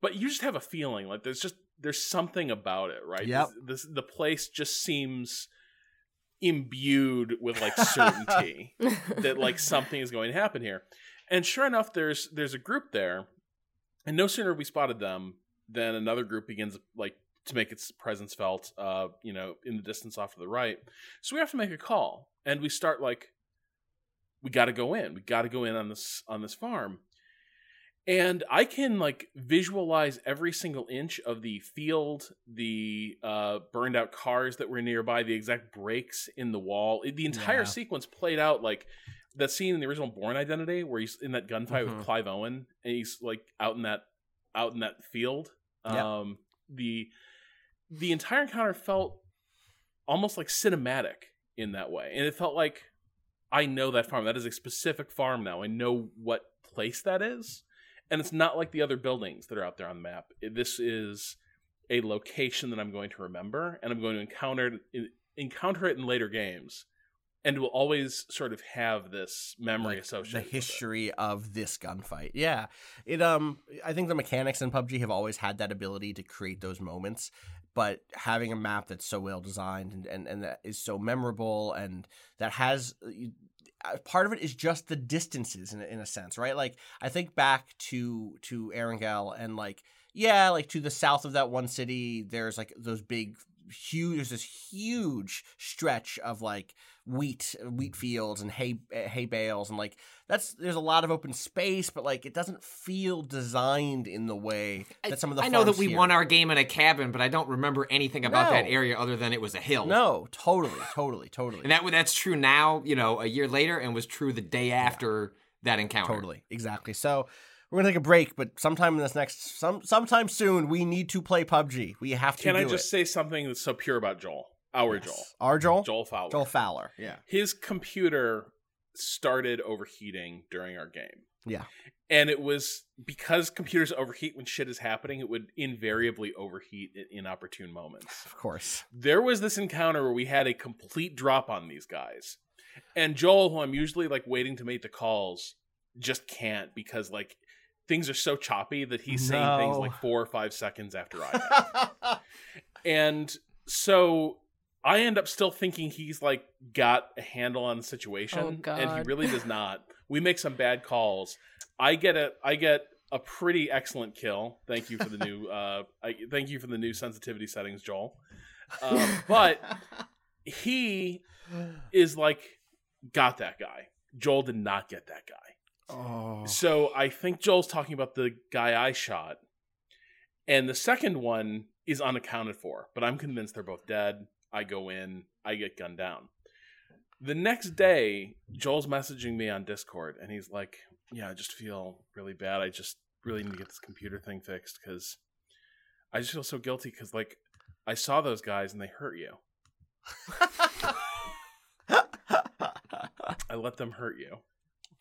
but you just have a feeling like there's just there's something about it right Yeah. this, this the place just seems imbued with like certainty that like something is going to happen here. And sure enough, there's there's a group there, and no sooner have we spotted them than another group begins like to make its presence felt. Uh, you know, in the distance off to the right. So we have to make a call, and we start like, we got to go in. We got to go in on this on this farm. And I can like visualize every single inch of the field, the uh, burned out cars that were nearby, the exact breaks in the wall. The entire Yeah. sequence played out like that scene in the original Bourne Identity where he's in that gunfight Mhm. with Clive Owen and he's like out in that out in that field. Yep. Um, the the entire encounter felt almost like cinematic in that way, and it felt like I know that farm. That is a specific farm now. I know what place that is, and it's not like the other buildings that are out there on the map. This is a location that I'm going to remember, and I'm going to encounter it, encounter it in later games, and will always sort of have this memory like, associated. the with it. history of this gunfight. Yeah, it um, I think the mechanics in PUBG have always had that ability to create those moments. But having a map that's so well designed and, and, and that is so memorable and that has uh, Uh, part of it is just the distances in in a sense, right? Like I think back to to Erangel and like yeah, like to the south of that one city, there's like those big huge there's this huge stretch of like wheat wheat fields and hay eh, hay bales and like that's there's a lot of open space but like it doesn't feel designed in the way that some of the I know that we here- won our game in a cabin, but I don't remember anything about that area other than it was a hill. no totally totally totally And that that's true now, you know, a year later, and was true the day after that encounter. Totally, exactly. So we're gonna take a break, but sometime in this next some sometime soon, we need to play PUBG. We have to. Can I just it. say something that's so pure about Joel? Our Yes. Joel. Our Joel, Joel Fowler. Joel Fowler. Yeah, His computer started overheating during our game. yeah. And it was because computers overheat when shit is happening, it would invariably overheat at inopportune moments. Of course. There was this encounter where we had a complete drop on these guys. And Joel, who I'm usually like waiting to make the calls, just can't because like things are so choppy that he's saying things like four or five seconds after I am. and so I end up still thinking he's like got a handle on the situation, Oh, and he really does not. We make some bad calls. I get a I get a pretty excellent kill. Thank you for the new. Uh, I, thank you for the new sensitivity settings, Joel. Uh, but he is like got that guy. Joel did not get that guy. Oh. So I think Joel's talking about the guy I shot, and the second one is unaccounted for. But I'm convinced they're both dead. I go in, I get gunned down. The next day, Joel's messaging me on Discord, and he's like, "Yeah, I just feel really bad. I just really need to get this computer thing fixed because I just feel so guilty because like I saw those guys and they hurt you. I let them hurt you.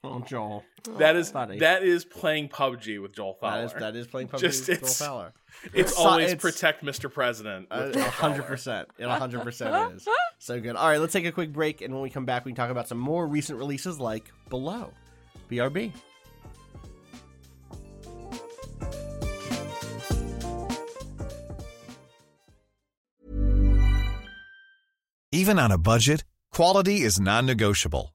Oh, Joel. That is buddy. that is playing PUBG with Joel Fowler. That is that is playing PUBG Just with Joel it's- Fowler. it's So- always it's- protect Mr. President. Uh, with Joel A hundred percent. It a hundred percent is. So good. All right, let's take a quick break, and when we come back, we can talk about some more recent releases like Below, BRB. Even on a budget, quality is non-negotiable.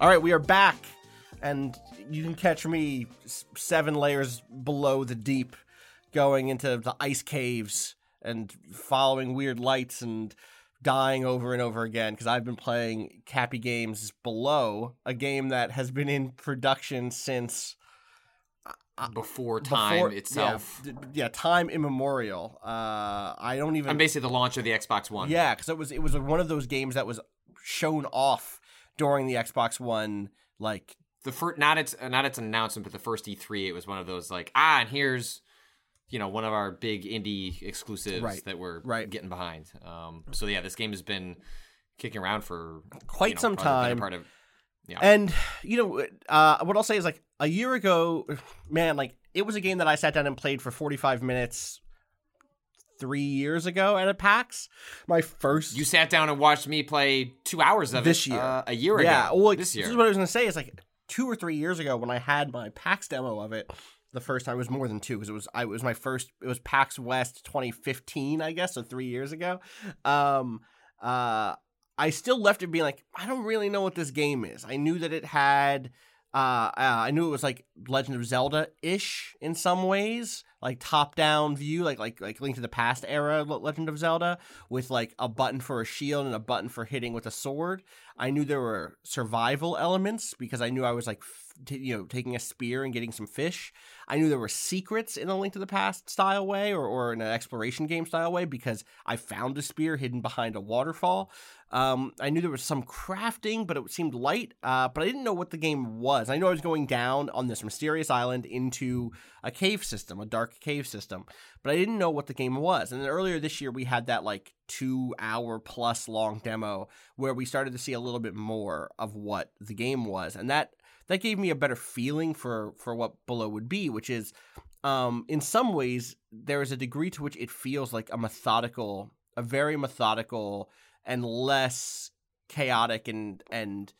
All right, we are back, and you can catch me seven layers below the deep, going into the ice caves and following weird lights and dying over and over again because I've been playing Capy Games Below, a game that has been in production since Before time before- itself. Yeah, yeah, time immemorial. Uh, I don't even. I'm basically the launch of the Xbox One. Yeah, because it was it was one of those games that was shown off during the Xbox One like the first not its not its announcement, but the first E3, it was one of those like ah, and here's you know one of our big indie exclusives Right, that we're right. getting behind. Um, so yeah, this game has been kicking around for Quite you know, some probably the better time. Part of yeah, And you know, uh, what I'll say is like a year ago, man, like it was a game that I sat down and played for 45 minutes three years ago at a PAX. My first you sat down and watched me play two hours of this it year, uh, a year yeah, ago. Yeah, well, this year, this is what I was gonna say. It's like two or three years ago when I had my PAX demo of it. The first time it was more than two because it was I it was my first. It was PAX West 2015, I guess, so three years ago. Um, uh, I still left it being like I don't really know what this game is. I knew that it had. Uh, uh, I knew it was like Legend of Zelda ish in some ways, like top down view, like like like Link to the Past era Legend of Zelda, with like a button for a shield and a button for hitting with a sword. I knew there were survival elements because I knew I was like, t- you know, taking a spear and getting some fish. I knew there were secrets in a Link to the Past style way or, or in an exploration game style way because I found a spear hidden behind a waterfall. Um, I knew there was some crafting, but it seemed light. Uh, but I didn't know what the game was. I knew I was going down on this mysterious island into a cave system, a dark cave system, but I didn't know what the game was. And then earlier this year, we had that like two hour plus long demo where we started to see a little bit more of what the game was, and that that gave me a better feeling for for what Below would be, which is um, in some ways there is a degree to which it feels like a methodical, a very methodical and less chaotic and and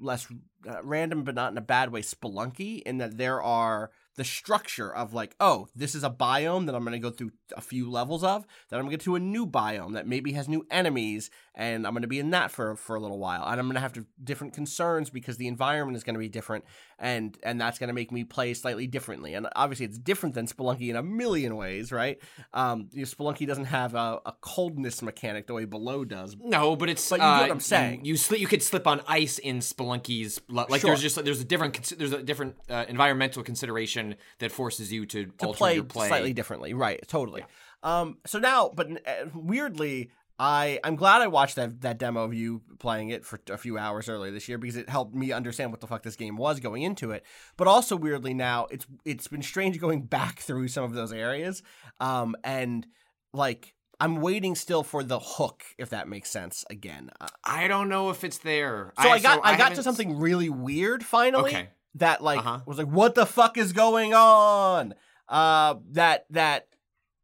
less uh, random, but not in a bad way, spelunky. In that there are the structure of like, oh, this is a biome that I'm going to go through a few levels of. Then I'm going to get to a new biome that maybe has new enemies, and I'm going to be in that for for a little while. And I'm going to have to different concerns because the environment is going to be different, and and that's going to make me play slightly differently. And obviously, it's different than Spelunky in a million ways, right? Um, you know, Spelunky doesn't have a, a coldness mechanic the way Below does. No, but it's But you uh, what I'm saying. You, you slip, you could slip on ice in Spelunky's. Like Sure. there's just there's a different there's a different uh, environmental consideration that forces you to, to alter play, your play slightly differently. Right, totally. Um, so now, but uh, weirdly, I I'm glad I watched that that demo of you playing it for a few hours earlier this year because it helped me understand what the fuck this game was going into it. But also weirdly now, it's it's been strange going back through some of those areas, um, and like. I'm waiting still for the hook, if that makes sense. Again, uh, I don't know if it's there. so I, got I, got to something really weird finally. Okay. That like Uh-huh. was like, what the fuck is going on? Uh, that that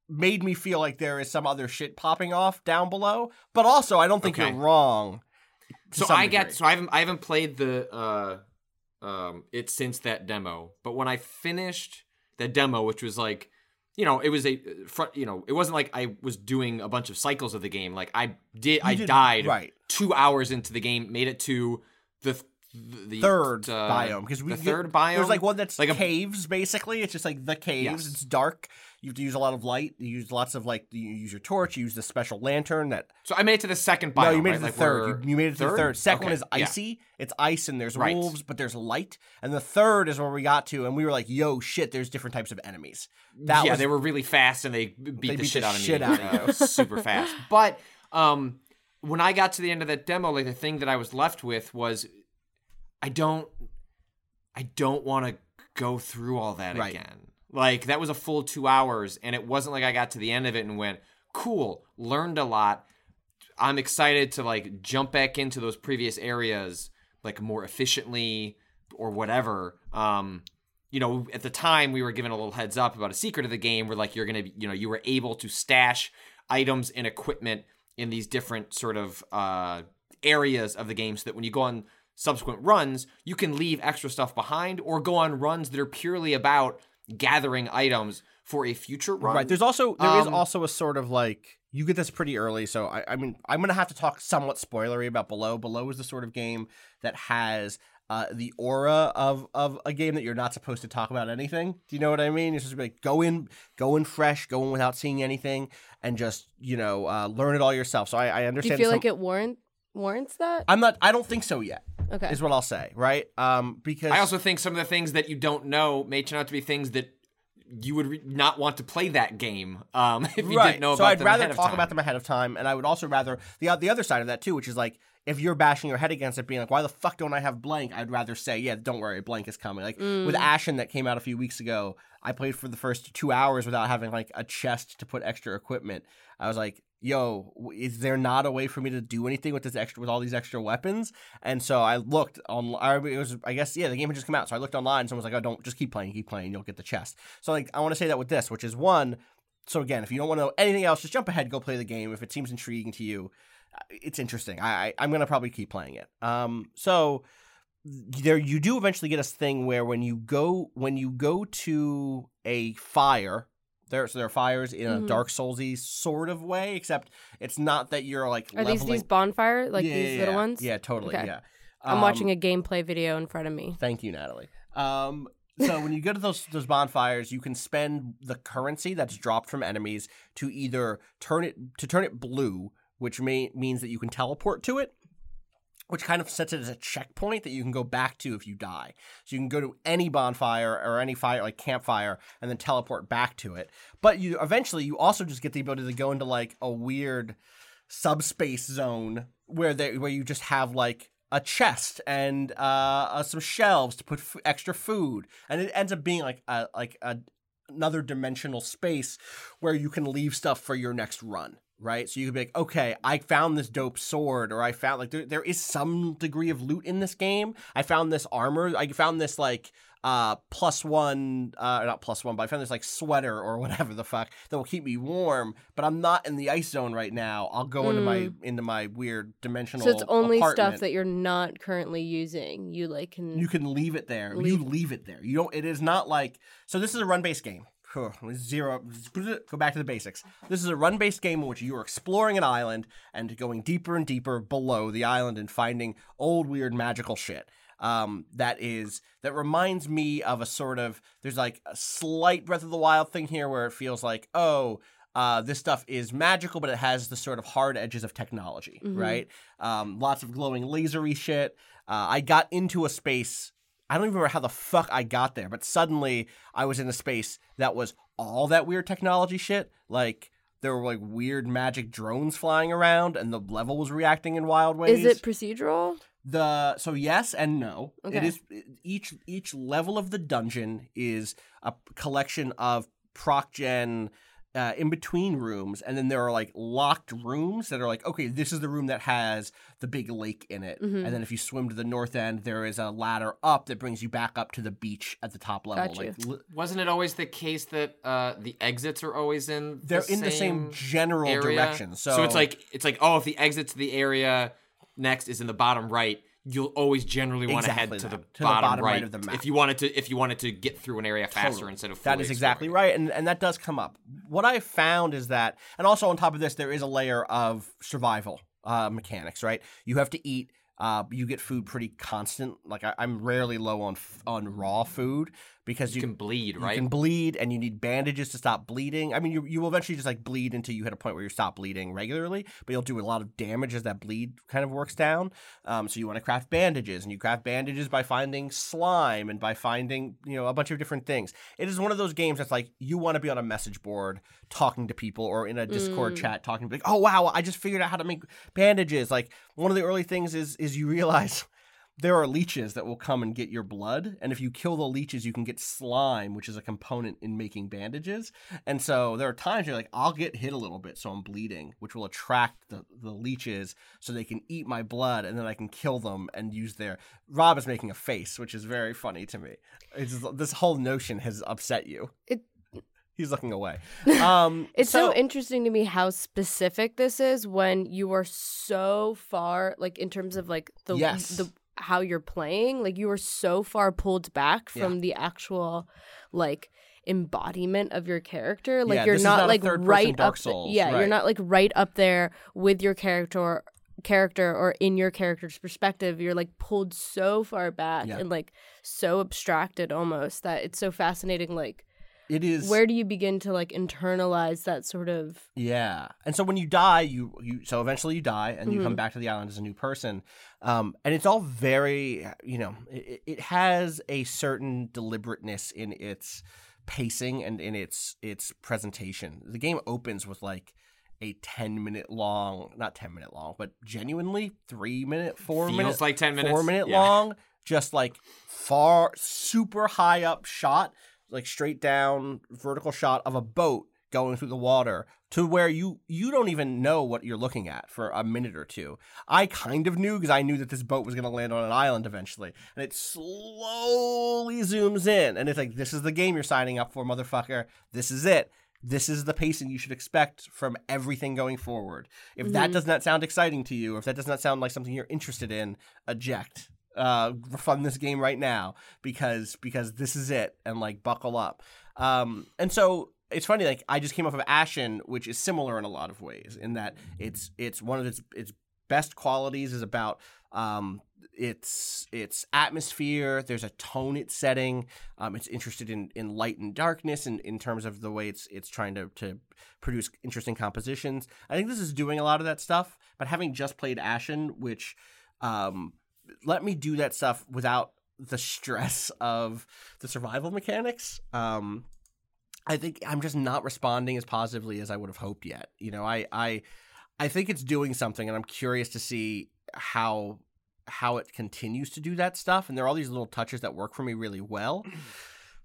made me feel like there is some other shit popping off down below. But also, I don't think Okay. you're wrong. So I get so I haven't I haven't played the uh um it since that demo, but when I finished the demo, which was like you know, it was a front. You know, it wasn't like I was doing a bunch of cycles of the game. Like I did, I did- died right. two hours into the game, made it to the th- the third uh, biome because we the get- third biome. There's like one that's Like a- caves basically. It's just like the caves. Yes. It's dark. You have to use a lot of light. You use lots of like you use your torch. You use the special lantern that. So I made it to the second biome. no, you made right? it to Like the third. You, you made it to the third. Second one Okay, is yeah. icy. It's ice and there's Right. wolves, but there's light. And the third is where we got to, and we were like, "Yo, shit! There's different types of enemies." That yeah, was they were really fast and they beat, They the beat shit the out of shit me. out of uh, super fast. But um, when I got to the end of that demo, like the thing that I was left with was, I don't, I don't want to go through all that Right. again. Like that was a full two hours, and it wasn't like I got to the end of it and went, "Cool, learned a lot." I'm excited to like jump back into those previous areas like more efficiently or whatever. Um, you know, at the time we were given a little heads up about a secret of the game where like you're gonna be, you know, you were able to stash items and equipment in these different sort of uh, areas of the game so that when you go on subsequent runs, you can leave extra stuff behind or go on runs that are purely about gathering items for a future run. Right. There's also there is Um, also a sort of like you get this pretty early, so I, I mean I'm gonna have to talk somewhat spoilery about Below. Below is the sort of game that has uh, the aura of of a game that you're not supposed to talk about anything. Do you know what I mean? You're supposed to be like go in, go in fresh, go in without seeing anything, and just you know uh, learn it all yourself. So I, I Do understand. you feel some- like it warrant warrants that? I'm not. I don't think so yet. Okay. Is what I'll say. Right. Um. Because I also think some of the things that you don't know may turn out to be things that you would re- not want to play that game um, if you right. didn't know so about I'd them rather ahead of talk time. about them ahead of time, and I would also rather the the other side of that too, which is like if you're bashing your head against it, being like, "Why the fuck don't I have blank?" I'd rather say, "Yeah, don't worry, blank is coming." Like with Ashen that came out a few weeks ago, I played for the first two hours without having like a chest to put extra equipment. I was like, "Yo, is there not a way for me to do anything with this extra with all these extra weapons?" And so I looked on. I it was I guess yeah, the game had just come out, so I looked online. and Someone was like, "Oh, don't just keep playing, keep playing, you'll get the chest." So like I want to say that with this, which is one. So again, if you don't want to know anything else, just jump ahead, go play the game. If it seems intriguing to you, uh, it's interesting. I, I I'm gonna probably keep playing it. Um, so there you do eventually get a thing where when you go when you go to a fire. There, so there are fires in a Mhm. Dark Soulsy sort of way, except it's not that you're like Are these leveling. these bonfire like Yeah, these yeah, little yeah. ones? Yeah, totally. Okay. Yeah, I'm Um, watching a gameplay video in front of me. Thank you, Natalie. Um, so when you go to those those bonfires, you can spend the currency that's dropped from enemies to either turn it to turn it blue, which may, means that you can teleport to it, which kind of sets it as a checkpoint that you can go back to if you die. So you can go to any bonfire or any fire like campfire and then teleport back to it. But you eventually you also just get the ability to go into like a weird subspace zone where they where you just have like a chest and uh, uh some shelves to put f- extra food and it ends up being like a like a another dimensional space where you can leave stuff for your next run right? So you could be like okay i found this dope sword or i found like there, there is some degree of loot in this game. I found this armor i found this like uh plus one uh not plus one but i found this like sweater or whatever the fuck that will keep me warm but i'm not in the ice zone right now. I'll go into my into my weird dimensional So it's only apartment. stuff that you're not currently using. You like can you can leave it there. You Leave- leave it there. You don't it is not like so this is a run based game zero go back to the basics this is a run based game in which you are exploring an island and going deeper and deeper below the island and finding old weird magical shit um, that is that reminds me of a sort of there's like a slight breath of the wild thing here where it feels like oh uh, this stuff is magical, but it has the sort of hard edges of technology, right? Um, lots of glowing lasery shit. Uh, I got into a space. I don't even remember how the fuck I got there, but suddenly I was in a space that was all that weird technology shit. Like there were like weird magic drones flying around, and the level was reacting in wild ways. Is it procedural? The so yes and no. It Okay. is each each level of the dungeon is a collection of proc gen uh, in between rooms, and then there are like locked rooms that are like, okay, this is the room that has the big lake in it, Mhm. and then if you swim to the north end, there is a ladder up that brings you back up to the beach at the top level. Got you. Like li- Wasn't it always the case that uh, the exits are always in? they're in the same general area? direction. So, it's like it's like oh, if the exit to the area next is in the bottom right, you'll always generally want to head to the, to the bottom, bottom right right, of the map. if you wanted to if you wanted to get through an area faster Totally. instead of That is exactly right, and and that does come up. What I found is that, and also on top of this, there is a layer of survival uh, mechanics. Right, you have to eat. Uh, you get food pretty constant. Like I, I'm rarely low on f- on raw food because You you, can bleed, right? you can bleed, and you need bandages to stop bleeding. I mean, you you will eventually just like bleed until you hit a point where you stop bleeding regularly, but you'll do a lot of damage as that bleed kind of works down. Um, so you want to craft bandages, and you craft bandages by finding slime and by finding you know a bunch of different things. It is one of those games that's like you want to be on a message board talking to people or in a Discord Mm. chat talking like, oh wow, I just figured out how to make bandages. Like one of the early things is is you realize there are leeches that will come and get your blood and if you kill the leeches you can get slime which is a component in making bandages. And so there are times you're like i'll get hit a little bit so i'm bleeding which will attract the, the leeches so they can eat my blood and then i can kill them and use their rob is making a face which is very funny to me. It's, this whole notion has upset you. It- he's looking away. Um It's so, interesting to me how specific this is when you are so far, like in terms of like the Yes. the how you're playing, like you are so far pulled back Yeah. from the actual like embodiment of your character. Like Yeah, you're not, not like right up. Souls, yeah, you're not like right up there with your character character or in your character's perspective you're like pulled so far back Yeah. and like so abstracted almost that it's so fascinating like it is where do you begin to like internalize that sort of Yeah, and so when you die, you you so eventually you die, and you come Mhm. back to the island as a new person, um, and it's all very you know it, it has a certain deliberateness in its pacing and in its its presentation. The game opens with like a 10 minute long not 10 minute long but genuinely 3 minute 4 Feels minute like 10 minutes. 4 minute Yeah. long just like far super high up shot like straight down vertical shot of a boat going through the water to where you you don't even know what you're looking at for a minute or two. I kind of knew because I knew that this boat was going to land on an island eventually, and it slowly zooms in, and it's like this is the game you're signing up for, motherfucker. This is it. This is the pacing you should expect from everything going forward. If that Mhm. does not sound exciting to you, or if that does not sound like something you're interested in, eject uh from this game right now because because this is it and like buckle up. Um and so it's funny like i just came off of ashen which is similar in a lot of ways in that it's it's one of its its best qualities is about um its its atmosphere there's a tone it's setting um it's interested in in light and darkness and in terms of the way it's it's trying to to produce interesting compositions. I think this is doing a lot of that stuff but having just played ashen which um let me do that stuff without the stress of the survival mechanics. Um, I think I'm just not responding as positively as I would have hoped yet. You know, I I I think it's doing something, and I'm curious to see how how it continues to do that stuff. And there are all these little touches that work for me really well.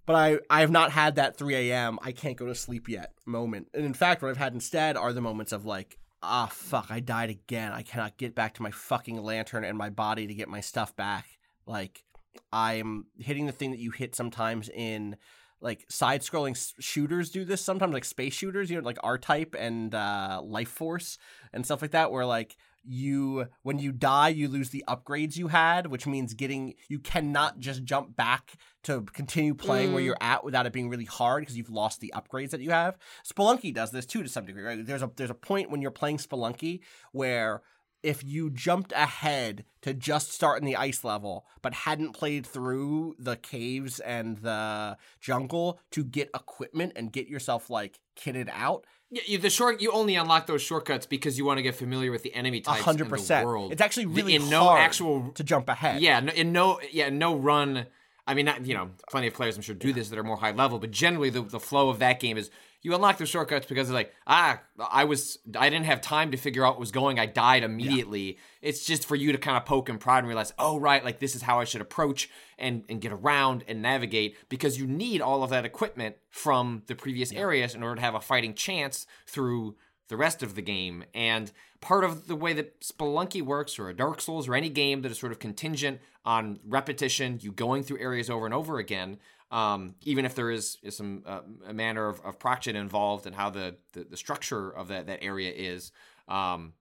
But I, I have not had that 3 a.m. I can't go to sleep yet moment. And in fact, what I've had instead are the moments of like, ah, fuck, I died again. I cannot get back to my fucking lantern and my body to get my stuff back. Like, I'm hitting the thing that you hit sometimes in like side scrolling shooters do this sometimes, like space shooters, you know, like R Type and uh, Life Force and stuff like that, where like you when you die you lose the upgrades you had which means getting you cannot just jump back to continue playing where Mm. you're at without it being really hard because you've lost the upgrades that you have spelunky does this too to some degree right there's a there's a point when you're playing spelunky where if you jumped ahead to just start in the ice level but hadn't played through the caves and the jungle to get equipment and get yourself like kitted out Yeah, you, the short you only unlock those shortcuts because you want to get familiar with the enemy types hundred in the world. it's actually really in no hard actual to jump ahead Yeah, no, in no yeah, no run. I mean, not, you know, plenty of players I'm sure do this that are more high level, but generally the the flow of that game is you unlock the shortcuts because it's like ah I was I didn't have time to figure out what was going. I died immediately. It's just for you to kind of poke and prod and realize oh right like this is how I should approach and and get around and navigate because you need all of that equipment from the previous areas in order to have a fighting chance through the rest of the game. And part of the way that Spelunky works, or a Dark Souls, or any game that is sort of contingent on repetition, you going through areas over and over again, um, even if there is, is some uh, a manner of, of proction involved and how the, the, the structure of that, that area is. Um,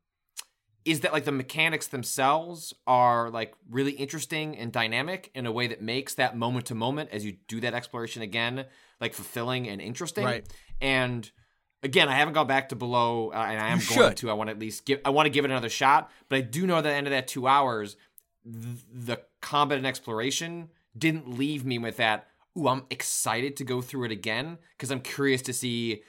is that like the mechanics themselves are like really interesting and dynamic in a way that makes that moment to moment as you do that exploration again like fulfilling and interesting Right. and again i haven't gone back to below uh, and i am You going should. to i want to at least give i want to give it another shot but i do know that at the end of that two hours th- the combat and exploration didn't leave me with that ooh i'm excited to go through it again because i'm curious to see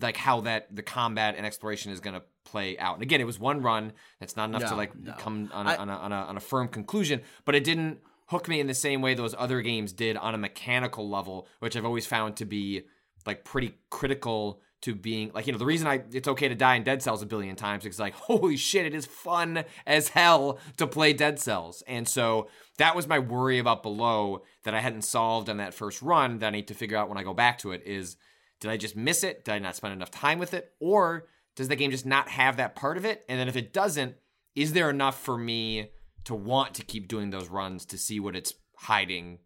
like how that the combat and exploration is going to play out and again it was one run that's not enough to like no. come on a, I- on, a, on, a, on a firm conclusion but it didn't hook me in the same way those other games did on a mechanical level which i've always found to be like pretty critical to being like you know the reason I it's okay to die in Dead Cells a billion times because like holy shit it is fun as hell to play Dead Cells and so that was my worry about below that I hadn't solved on that first run that I need to figure out when I go back to it is did I just miss it did I not spend enough time with it or does the game just not have that part of it and then if it doesn't is there enough for me to want to keep doing those runs to see what it's hiding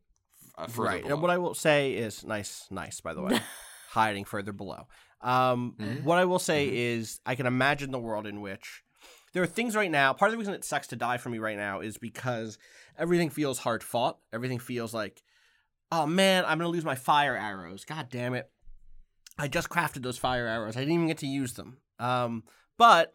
uh, further right. below? And what I will say is nice, nice. By the way, hiding further below. Um, Mhm. What I will say is, I can imagine the world in which there are things right now. Part of the reason it sucks to die for me right now is because everything feels hard fought. Everything feels like, oh man, I'm gonna lose my fire arrows. God damn it! I just crafted those fire arrows. I didn't even get to use them. Um, but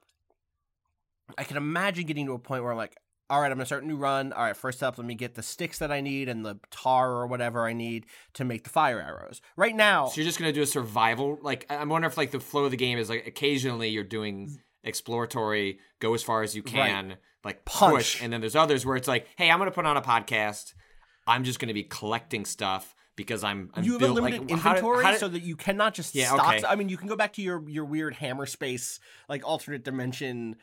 I can imagine getting to a point where I'm like, all right, I'm gonna start a new run. All right, first up, let me get the sticks that I need and the tar or whatever I need to make the fire arrows. Right now, So you're just gonna do a survival? Like I'm wondering if like the flow of the game is like occasionally you're doing mm. exploratory, go as far as you can, like Punch. push, and then there's others where it's like, hey, I'm gonna put on a podcast. I'm just gonna be collecting stuff because I'm. I'm you have built, a limited like, how did- inventory how did- so that you cannot just Yeah, stock. okay. I mean, you can go back to your your weird hammer space, like alternate dimension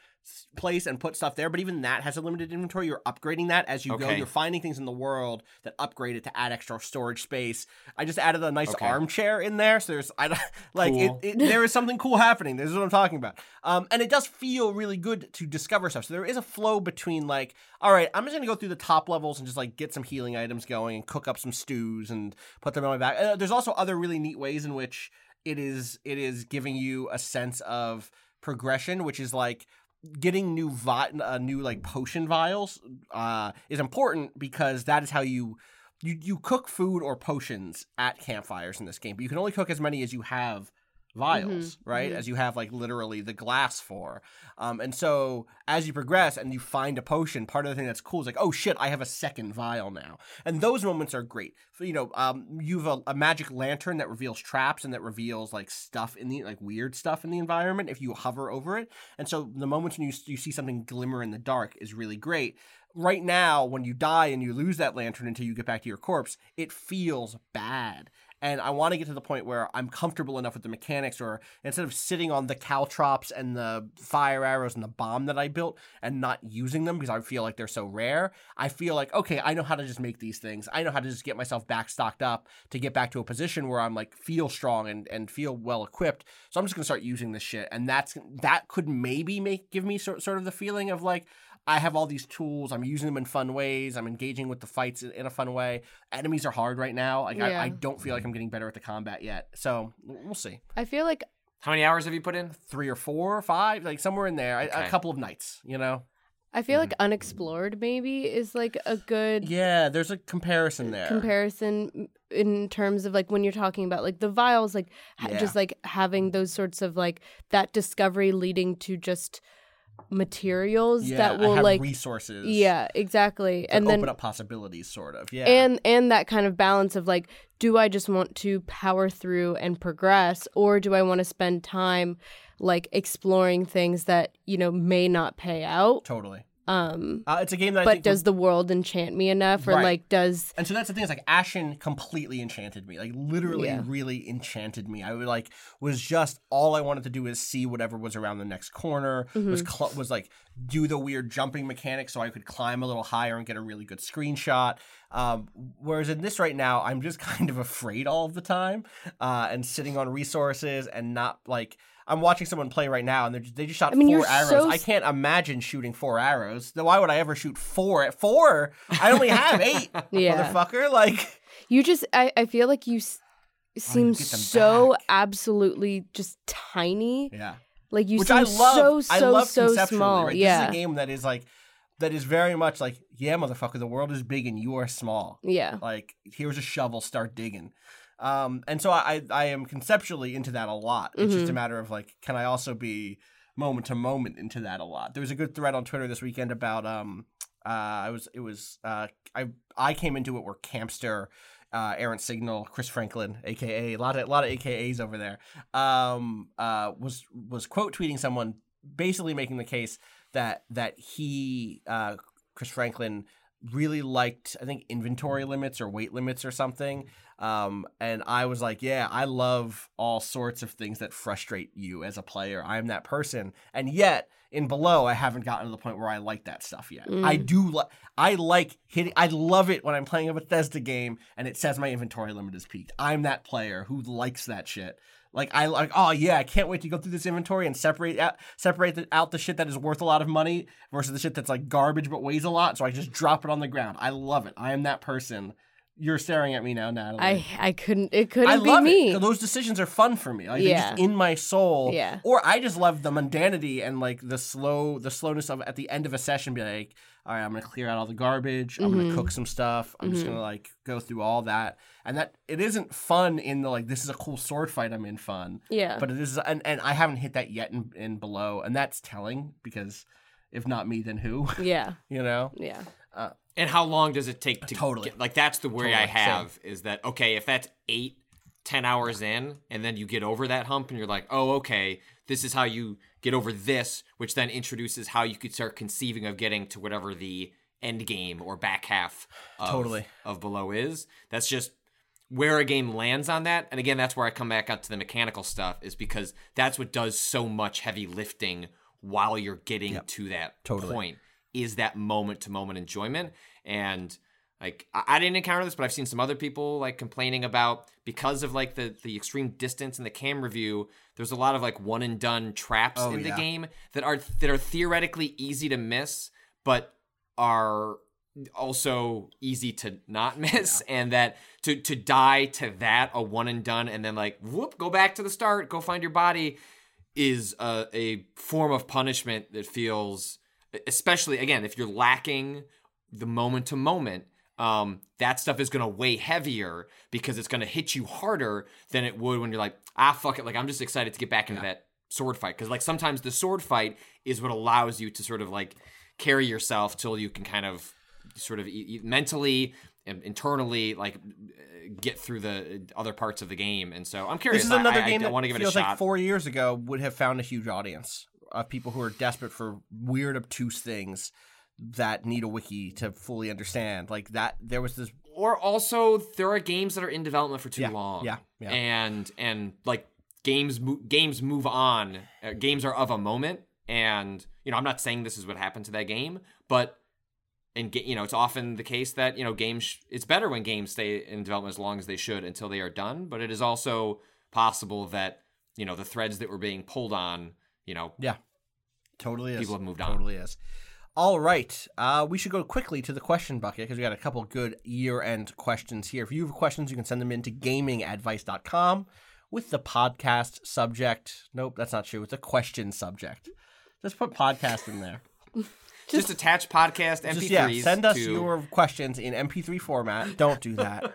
place, and put stuff there. But even that has a limited inventory. You're upgrading that as you go. You're finding things in the world that upgrade it to add extra storage space. I just added a nice Okay. armchair in there, so there's I like Cool. it, it. There is something cool happening. This is what I'm talking about. Um, and it does feel really good to discover stuff. So there is a flow between like, all right, I'm just gonna go through the top levels and just like get some healing items going and cook up some stews and put them on my back. Uh, there's also other really neat ways in which it is it is giving you a sense of progression, which is like getting new vi- uh, new like potion vials uh, is important because that is how you you you cook food or potions at campfires in this game, but you can only cook as many as you have vials, right? mhm. As you have like literally the glass for. Um, and so as you progress and you find a potion, part of the thing that's cool is like, oh shit, I have a second vial now. And those moments are great. So, you know, um, you have a, a magic lantern that reveals traps and that reveals like stuff in the like weird stuff in the environment if you hover over it. And so the moments when you you see something glimmer in the dark is really great. Right now, when you die and you lose that lantern until you get back to your corpse, it feels bad. And I want to get to the point where I'm comfortable enough with the mechanics, or instead of sitting on the caltrops and the fire arrows and the bomb that I built and not using them because I feel like they're so rare, I feel like, okay, I know how to just make these things. I know how to just get myself back stocked up to get back to a position where I'm like feel strong and, and feel well equipped. So I'm just gonna start using this shit. And that's that could maybe make give me sort, sort of the feeling of like, I have all these tools. I'm using them in fun ways. I'm engaging with the fights in in a fun way. Enemies are hard right now. Like I, Yeah. I don't feel like I'm getting better at the combat yet. So we'll see. I feel like How many hours have you put in? Three or four or five, like somewhere in there. I- A Okay. couple of nights, you know. I feel like mm-hmm. unexplored maybe is like a good Yeah, there's a comparison there. comparison in terms of like when you're talking about like the vials like ha- Yeah. just like having those sorts of like that discovery leading to just materials yeah, that will have like resources. yeah exactly and open then up possibilities, sort of. Yeah, and and that kind of balance of like do i just want to power through and progress or do i want to spend time like exploring things that you know may not pay out totally. Um, Uh, it's a game that I but does the world enchant me enough, or Right. like does And so that's the thing is like Ashen completely enchanted me. Like literally Yeah. really enchanted me. I would like was just all I wanted to do is see whatever was around the next corner. Mm-hmm. Was cl- was like do the weird jumping mechanic so I could climb a little higher and get a really good screenshot. Um, whereas in this right now, I'm just kind of afraid all of the time uh, and sitting on resources and not like I'm watching someone play right now and just, they just shot I mean, 4 arrows. so I can't imagine shooting four arrows. Then why would I ever shoot four at four? I only have eight, Yeah. motherfucker. Like. you just? I, I feel like you s- seem so back. absolutely just tiny. Yeah. Like you Which seem I love. so I love so small. Right? Yeah, This is a game that is like that is very much like, yeah, motherfucker, the world is big and you are small. yeah. Like, here's a shovel, start digging. Um, and so I, I am conceptually into that a lot. It's Mm-hmm. just a matter of like, can I also be moment to moment into that a lot? There was a good thread on Twitter this weekend about um, uh, I was it was uh, I I came into it where Campster. Uh, Errant Signal, Chris Franklin, aka a lot of a lot of AKAs over there, um, uh, was was quote tweeting someone, basically making the case that that he, uh, Chris Franklin, really liked I think inventory limits or weight limits or something. Um, and I was like, yeah, I love all sorts of things that frustrate you as a player. I'm that person, and yet in below, I haven't gotten to the point where I like that stuff yet. I do. Li- I like hitting. I love it when I'm playing a Bethesda game and it says my inventory limit is peaked. I'm that player who likes that shit. Like I like, oh yeah, I can't wait to go through this inventory and separate out separate the, out the shit that is worth a lot of money versus the shit that's like garbage but weighs a lot. So I just drop it on the ground. I love it. I am that person. You're staring at me now, Natalie. I I couldn't. It couldn't I be love me. it. Those decisions are fun for me. Like Yeah. just in my soul. Yeah. Or I just love the mundanity and like the slow the slowness of at the end of a session be like, all right, I'm gonna clear out all the garbage. I'm Mm-hmm. gonna cook some stuff. I'm just gonna like go through all that. And that it isn't fun in the like this is a cool sword fight I'm in fun. Yeah. But it is and, and I haven't hit that yet in, in below. And that's telling because if not me, then who? yeah. you know? Yeah. And how long does it take to Totally. get like that's the worry I Totally, same. have is that okay, if that's eight, ten hours in, and then you get over that hump and you're like, oh, okay, this is how you get over this, which then introduces how you could start conceiving of getting to whatever the end game or back half of, Totally. of below is. That's just where a game lands on that. And again, that's where I come back up to the mechanical stuff, is because that's what does so much heavy lifting while you're getting to that Totally. point is that moment to moment enjoyment. And like I, I didn't encounter this, but I've seen some other people like complaining about because of like the the extreme distance and the camera view. There's a lot of like one and done traps Oh, in the game that are that are theoretically easy to miss, but are also easy to not miss and that to to die to that a one and done and then like whoop go back to the start go find your body is a, a form of punishment that feels especially again if you're lacking the moment to moment um, that stuff is going to weigh heavier because it's going to hit you harder than it would when you're like ah fuck it like i'm just excited to get back into that sword fight. Because like sometimes the sword fight is what allows you to sort of like carry yourself till you can kind of sort of e- mentally and internally like get through the other parts of the game. And so i'm curious. This is another I, game I, that want to give it a shot like four years ago would have found a huge audience of people who are desperate for weird, obtuse things that need a wiki to fully understand. Like that, there was this. or also there are games that are in development for too Yeah, long. yeah, yeah. And and like games mo- games move on. Uh, games are of a moment, and you know I'm not saying this is what happened to that game, but and you know it's often the case that you know games sh- it's better when games stay in development as long as they should until they are done. But it is also possible that you know the threads that were being pulled on, you know, Yeah, totally is. People have moved on. Totally is. All right, uh, we should go quickly to the question bucket because we got a couple good year-end questions here. If you have questions, you can send them in to gamingadvice.com with the podcast subject. Nope, that's not true. It's a question subject. Just put podcast in there. just, attach podcast MP3s. Just yeah, send us to your questions in MP3 format. Don't do that.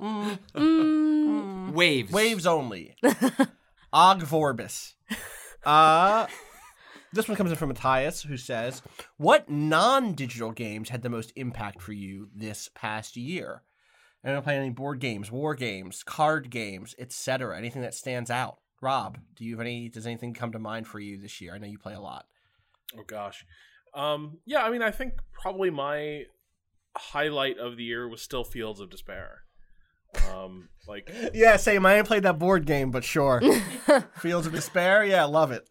waves. Waves only. Ogg Vorbis. Uh, this one comes in from Matthias, who says, "What non-digital games had the most impact for you this past year? I don't play any board games, war games, card games, etc. Anything that stands out." Rob, do you have any? Does anything come to mind for you this year? I know you play a lot. Oh gosh. Um, yeah, I mean, I think probably my highlight of the year was still Fields of Despair. Um, like Yeah, same. I ain't played that board game, but sure. Fields of Despair. Yeah, love it.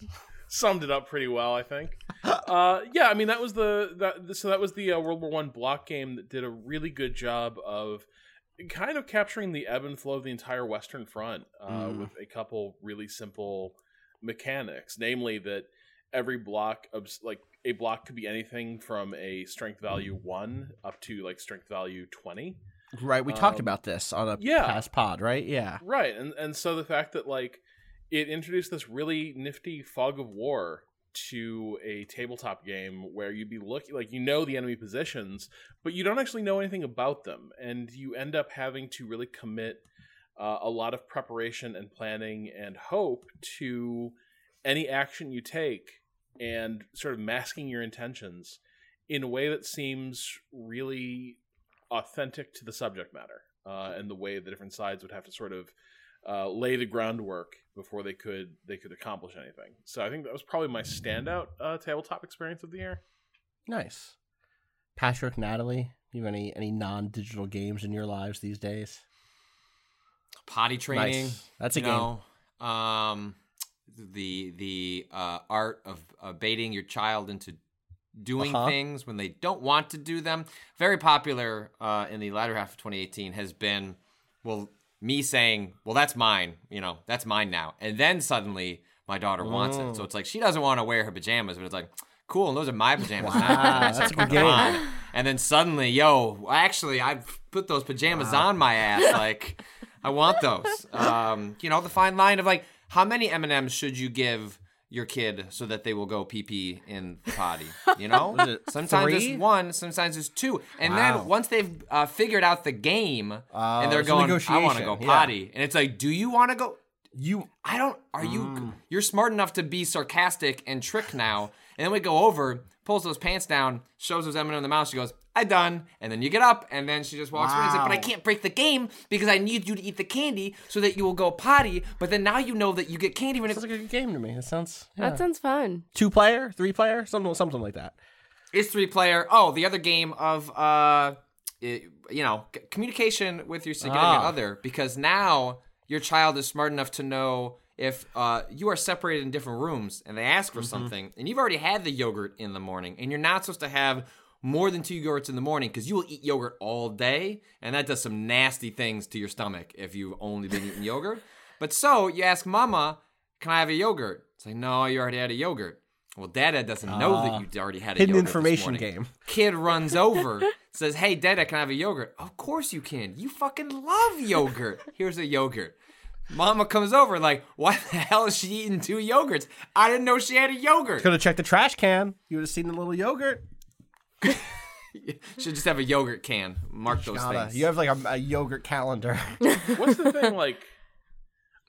Summed it up pretty well, I think. Uh, yeah, I mean that was the that so that was the uh, World War One block game that did a really good job of kind of capturing the ebb and flow of the entire Western Front uh, with a couple really simple mechanics, namely that every block of like a block could be anything from a strength value one up to like strength value twenty. Right, we talked Um, about this on a yeah. past pod, right? Yeah. Right, and and so the fact that like it introduced this really nifty fog of war to a tabletop game where you'd be looking like you know the enemy positions, but you don't actually know anything about them, and you end up having to really commit uh, a lot of preparation and planning and hope to any action you take, and sort of masking your intentions in a way that seems really authentic to the subject matter uh, and the way the different sides would have to sort of uh, lay the groundwork before they could they could accomplish anything. So I think that was probably my standout uh, tabletop experience of the year. Nice. Patrick, Natalie, you have any any non digital games in your lives these days? Potty training. Nice. That's a you game. know, Um, the the uh, art of uh, baiting your child into doing Uh-huh. things when they don't want to do them. Very popular uh, in the latter half of 2018 has been, well, me saying, well, that's mine. You know, that's mine now. And then suddenly my daughter wants it. So it's like she doesn't want to wear her pajamas, but it's like, cool, and those are my pajamas. Wow, that's a good game. on. And then suddenly, yo, actually, I put those pajamas on my ass. Like, I want those. Um, you know, the fine line of like, how many M and M's should you give your kid so that they will go pee pee in the potty? You know, it sometimes three? it's one, sometimes it's two, and Wow. then once they've uh, figured out the game Oh, and they're going, I want to go negotiation, yeah. potty, and it's like, do you want to go? You I don't. Are you? Mm. You're smart enough to be sarcastic and trick now. And then we go over, pulls those pants down, shows those M&M in the mouth. She goes, "I done." And then you get up, and then she just walks away and says, "But I can't break the game because I need you to eat the candy so that you will go potty. But then now you know that you get candy when it's sounds like a good game to me. That sounds yeah. That sounds fun. two player, three player, something something like that. It's three player. Oh, the other game of uh, it, you know, c- communication with your significant Ah. other because now your child is smart enough to know if uh, you are separated in different rooms and they ask Mm-hmm. for something and you've already had the yogurt in the morning and you're not supposed to have more than two yogurts in the morning because you will eat yogurt all day and that does some nasty things to your stomach if you've only been eating yogurt. But so you ask mama, "Can I have a yogurt?" It's like, "No, you already had a yogurt." Well, Dada doesn't know Ah. that you already had a Hidden yogurt information game. Kid runs over, says, "Hey, Dada, can I have a yogurt?" Of course you can. You fucking love yogurt. Here's a yogurt. Mama comes over like, "Why the hell is she eating two yogurts? I didn't know she had a yogurt." Could have checked the trash can. You would have seen the little yogurt. Should just have a yogurt can. Mark those Gotta- things. You have like a, a yogurt calendar. What's the thing like?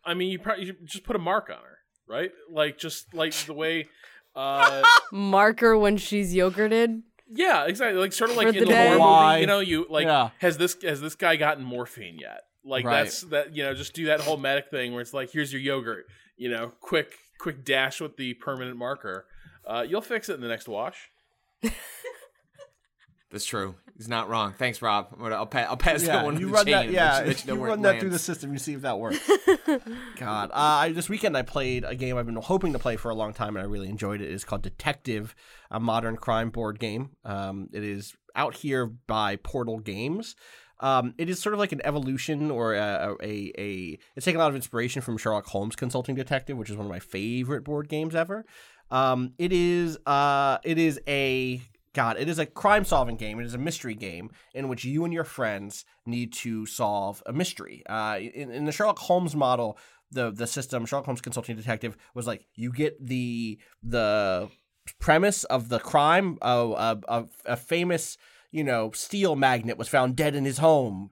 I mean, you probably you just put a mark on her, right? Like just like the way. Uh, Marker when she's yogurted. yeah, exactly. Like sort of like For in the the horror movie, you know, you like Yeah. has this has this guy gotten morphine yet? Like Right. that's that you know, just do that whole medic thing where it's like, here's your yogurt, you know, quick quick dash with the permanent marker. Uh, you'll fix it in the next wash. That's true. He's not wrong. Thanks, Rob. I'm gonna, I'll, pa- I'll pass that yeah, one to you run chain. that. Yeah, let you, you know you run that through the system. You see if that works. God, uh, I, this weekend I played a game I've been hoping to play for a long time, and I really enjoyed it. It's called Detective, a modern crime board game. Um, it is out here by Portal Games. Um, it is sort of like an evolution or a, a, a it's taking a lot of inspiration from Sherlock Holmes Consulting Detective, which is one of my favorite board games ever. Um, it is uh, it is a God, it is a crime solving game. It is a mystery game in which you and your friends need to solve a mystery. Uh, in, in the Sherlock Holmes model, the the system Sherlock Holmes Consulting Detective was like you get the the premise of the crime. Uh, a, a, a famous you know steel magnet was found dead in his home.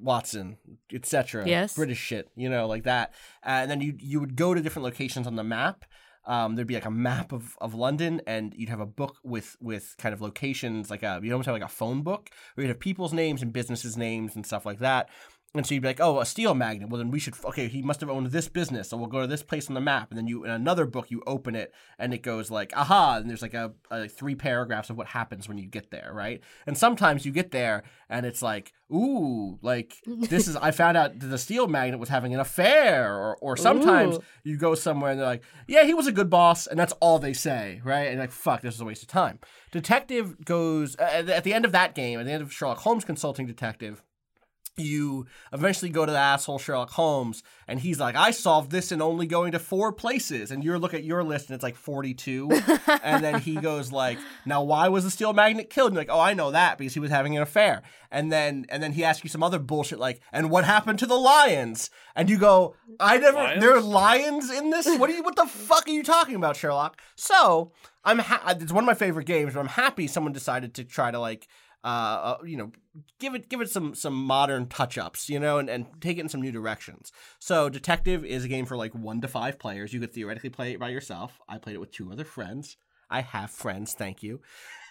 Watson, etc. Yes. British shit, you know, like that. and then you you would go to different locations on the map. Um, there'd be like a map of, of London, and you'd have a book with with kind of locations, like a you almost have like a phone book where you'd have people's names and businesses' names and stuff like that. And so you'd be like, oh, a steel magnet. Well, then we should. Okay, he must have owned this business, so we'll go to this place on the map. And then you, in another book, you open it, and it goes like, aha, and there's like a, a three paragraphs of what happens when you get there, right? And sometimes you get there, and it's like, ooh, like this is. I found out that the steel magnet was having an affair, or or sometimes Ooh. you go somewhere and they're like, yeah, he was a good boss, and that's all they say, right? And like, fuck, this is a waste of time. Detective goes uh, at the- at the end of that game, at the end of Sherlock Holmes Consulting Detective you eventually go to the asshole Sherlock Holmes, and he's like, I solved this in only going to four places. And you look at your list, and it's like 42. and then he goes like, Now, why was the steel magnet killed? And you're like, Oh, I know that because he was having an affair. And then and then he asks you some other bullshit like, And what happened to the lions? And you go, I never. Lions? There are lions in this. What are you? What the fuck are you talking about, Sherlock? So I'm. Ha- it's one of my favorite games, but I'm happy someone decided to try to like uh, uh, you know, give it give it some some modern touch ups, you know, and, and take it in some new directions. So, Detective is a game for like one to five players. You could theoretically play it by yourself. I played it with two other friends. I have friends, thank you.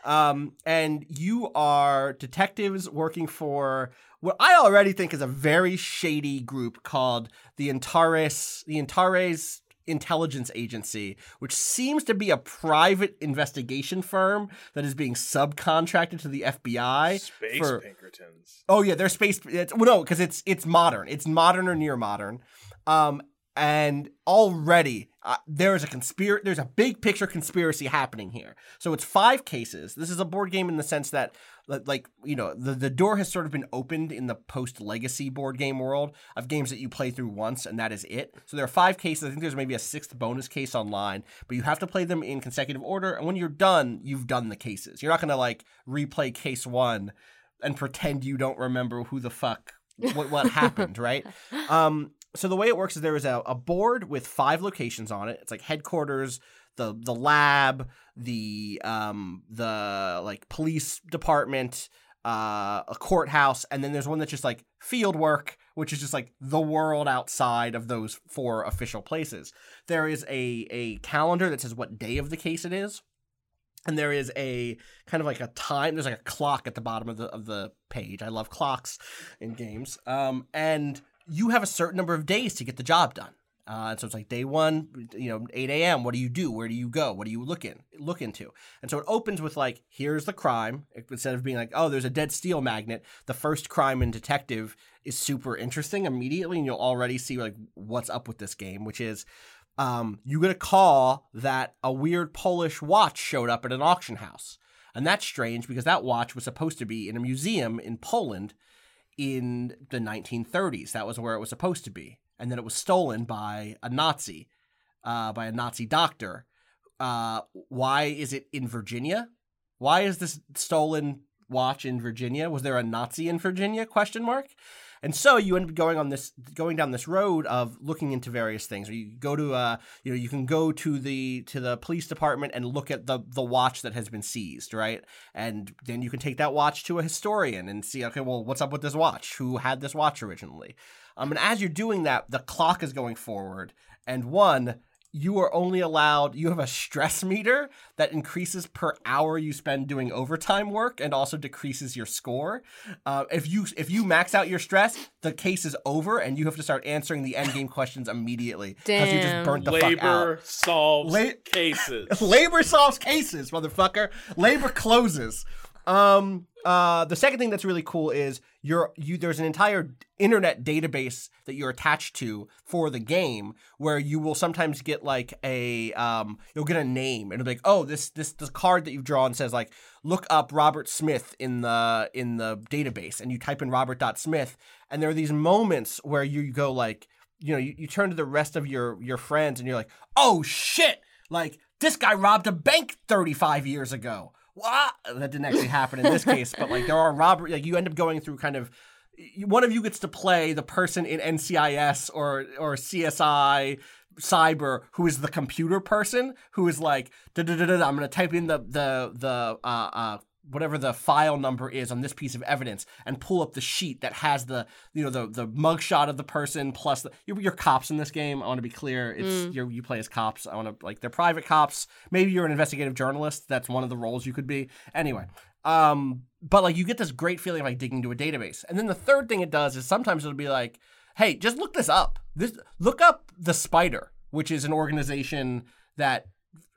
Um, and you are detectives working for what I already think is a very shady group called the Antares, the Antares intelligence agency, which seems to be a private investigation firm that is being subcontracted to the FBI. Space for- Pinkertons. Oh yeah, they're space. It's, well, no, because it's it's modern. It's modern or near modern. Um, and already uh, there is a conspiracy. There's a big picture conspiracy happening here. So it's five cases. This is a board game in the sense that, like you know, the the door has sort of been opened in the post legacy board game world of games that you play through once and that is it. So there are five cases. I think there's maybe a sixth bonus case online, but you have to play them in consecutive order. And when you're done, you've done the cases. You're not gonna like replay case one and pretend you don't remember who the fuck what what happened, right? Um, so the way it works is there is a, a board with five locations on it. It's like headquarters, the the lab, the um the like police department, uh, a courthouse, and then there's one that's just like field work, which is just like the world outside of those four official places. There is a a calendar that says what day of the case it is and there is a kind of like a time there's like a clock at the bottom of the of the page. I love clocks in games. Um, and you have a certain number of days to get the job done uh, and so it's like day one you know 8 a.m what do you do where do you go what do you look in look into and so it opens with like here's the crime instead of being like oh there's a dead steel magnet the first crime in detective is super interesting immediately and you'll already see like what's up with this game which is um, you get a call that a weird Polish watch showed up at an auction house. And that's strange because that watch was supposed to be in a museum in Poland in the 1930s. That was where it was supposed to be. And then it was stolen by a Nazi, uh, by a Nazi doctor. Uh, why is it in Virginia? Why is this stolen watch in Virginia? Was there a Nazi in Virginia? Question mark. And so you end up going on this, going down this road of looking into various things. Or you go to, uh, you know, you can go to the to the police department and look at the the watch that has been seized, right? And then you can take that watch to a historian and see, okay, well, what's up with this watch? Who had this watch originally? Um, and as you're doing that, the clock is going forward, and one, you are only allowed you have a stress meter that increases per hour you spend doing overtime work and also decreases your score. Uh, if you if you max out your stress the case is over and you have to start answering the end game questions immediately because you just burnt the fuck out. Labor solves La- cases. labor solves cases motherfucker. Labor closes um uh the second thing that's really cool is you're you there's an entire internet database that you're attached to for the game where you will sometimes get like a um you'll get a name and it'll be like oh this this this card that you've drawn says like look up Robert Smith in the in the database and you type in Robert.Smith and there are these moments where you go like you know you, you turn to the rest of your your friends and you're like oh shit like this guy robbed a bank 35 years ago that didn't actually happen in this case but like there are robbery like you end up going through kind of one of you gets to play the person in NCIS or or CSI cyber who is the computer person who is like "Da-da-da-da-da, I'm going to type in the the the uh uh whatever the file number is on this piece of evidence and pull up the sheet that has the you know the the mugshot of the person plus the you're, you're cops in this game. I want to be clear. It's you're, you play as cops. I want to like they're private cops. Maybe you're an investigative journalist. That's one of the roles you could be. Anyway, Um, but like you get this great feeling of like digging into a database. And then the third thing it does is sometimes it'll be like, hey, just look this up. This look up the Spider, which is an organization that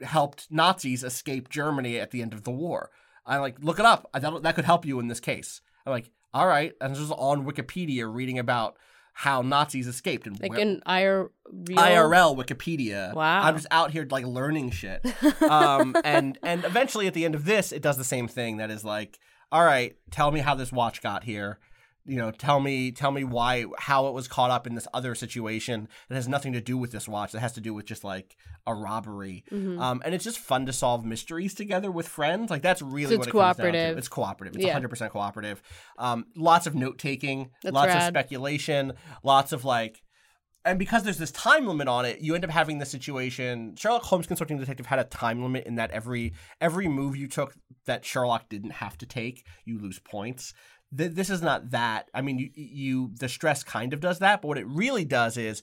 helped Nazis escape Germany at the end of the war. I like look it up. I thought that could help you in this case. I'm like, all right, and this is on Wikipedia reading about how Nazis escaped and Like where- in IR IRL Wikipedia. Wow. I'm just out here like learning shit. um, and and eventually at the end of this, it does the same thing. That is like, all right, tell me how this watch got here. You know, tell me tell me why how it was caught up in this other situation that has nothing to do with this watch. That has to do with just like a robbery. Mm-hmm. Um, and it's just fun to solve mysteries together with friends. Like that's really So what it's it comes down to. cooperative. It's cooperative. It's Yeah. 100% cooperative. Um, lots of note taking, lots of speculation, lots of like and because there's this time limit on it, you end up having this situation. Sherlock Holmes Consulting Detective had a time limit in that every every move you took that Sherlock didn't have to take, you lose points. Th- this is not that. I mean, you, you the stress kind of does that, but what it really does is,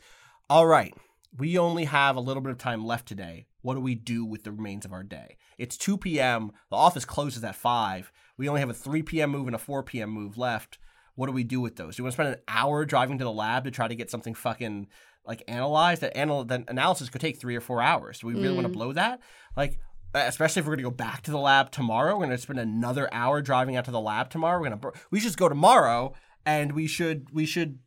all right, we only have a little bit of time left today. What do we do with the remains of our day? It's 2 p.m. The office closes at 5. We only have a 3 p.m. move and a 4 p.m. move left. What do we do with those? Do you want to spend an hour driving to the lab to try to get something fucking like analyzed? That anal- that analysis could take three or four hours. Do we really want to mm. blow that? Like, especially if we're gonna go back to the lab tomorrow, we're gonna spend another hour driving out to the lab tomorrow. We're gonna we should just go tomorrow, and we should we should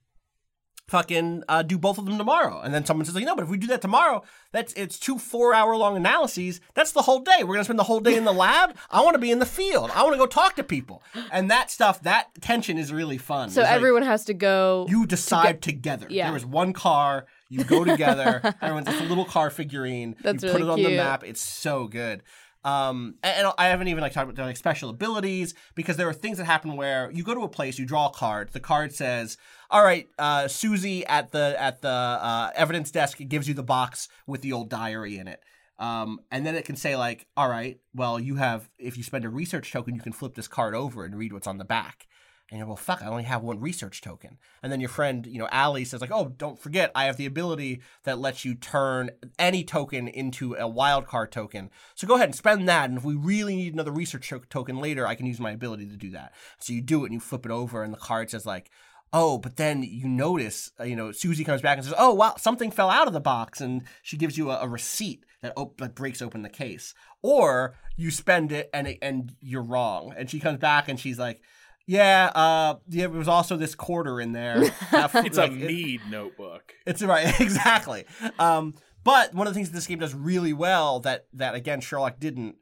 fucking uh, do both of them tomorrow. And then someone says, like, no, but if we do that tomorrow, that's it's two four hour long analyses. That's the whole day. We're gonna spend the whole day in the lab. I want to be in the field. I want to go talk to people. And that stuff, that tension is really fun. So It's like, everyone has to go. you decide together. Yeah. There was one car. You go together. Everyone's just a little car figurine. That's you put really it on the map. It's so good. Um, and, and I haven't even like talked about like special abilities because there are things that happen where you go to a place, you draw a card. The card says, "All right, uh, Susie at the at the uh, evidence desk gives you the box with the old diary in it." Um, and then it can say like, "All right, well, you have if you spend a research token, you can flip this card over and read what's on the back." And you're well, fuck, I only have one research token. And then your friend, you know, Allie says like, oh, don't forget, I have the ability that lets you turn any token into a wild card token. So go ahead and spend that. And if we really need another research to- token later, I can use my ability to do that. So you do it and you flip it over, and the card says like, oh, but then you notice, uh, you know, Susie comes back and says, oh, wow, something fell out of the box, and she gives you a, a receipt that, op- that breaks open the case. Or you spend it and it, and you're wrong, and she comes back and she's like. Yeah, uh, yeah, there was also this quarter in there. It's a Like, it- Mead notebook. it's right, exactly. Um, but one of the things this game does really well that that again Sherlock didn't.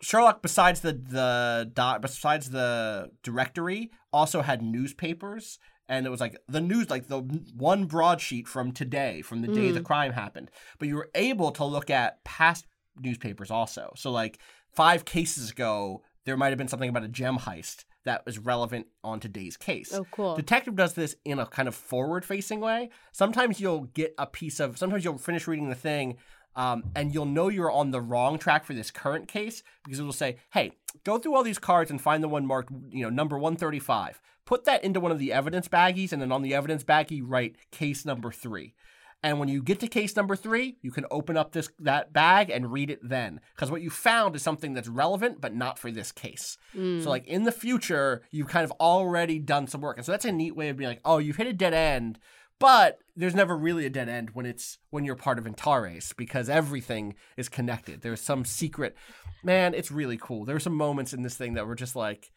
Sherlock, besides the the dot, besides the directory, also had newspapers, and it was like the news, like the one broadsheet from today, from the day the crime happened. But you were able to look at past newspapers also. So like five cases ago, there might have been something about a gem heist that was relevant on today's case. Oh, cool. Detective does this in a kind of forward facing way. Sometimes you'll get a piece of, sometimes you'll finish reading the thing um, and you'll know you're on the wrong track for this current case because it will say, hey, go through all these cards and find the one marked, you know, number 135. Put that into one of the evidence baggies and then on the evidence baggie, write case number three. And when you get to case number three, you can open up this that bag and read it then, because what you found is something that's relevant but not for this case. Mm. So like in the future, you've kind of already done some work, and so that's a neat way of being like, oh, you've hit a dead end, but there's never really a dead end when it's when you're part of Antares because everything is connected. There's some secret. Man, it's really cool. There were some moments in this thing that were just like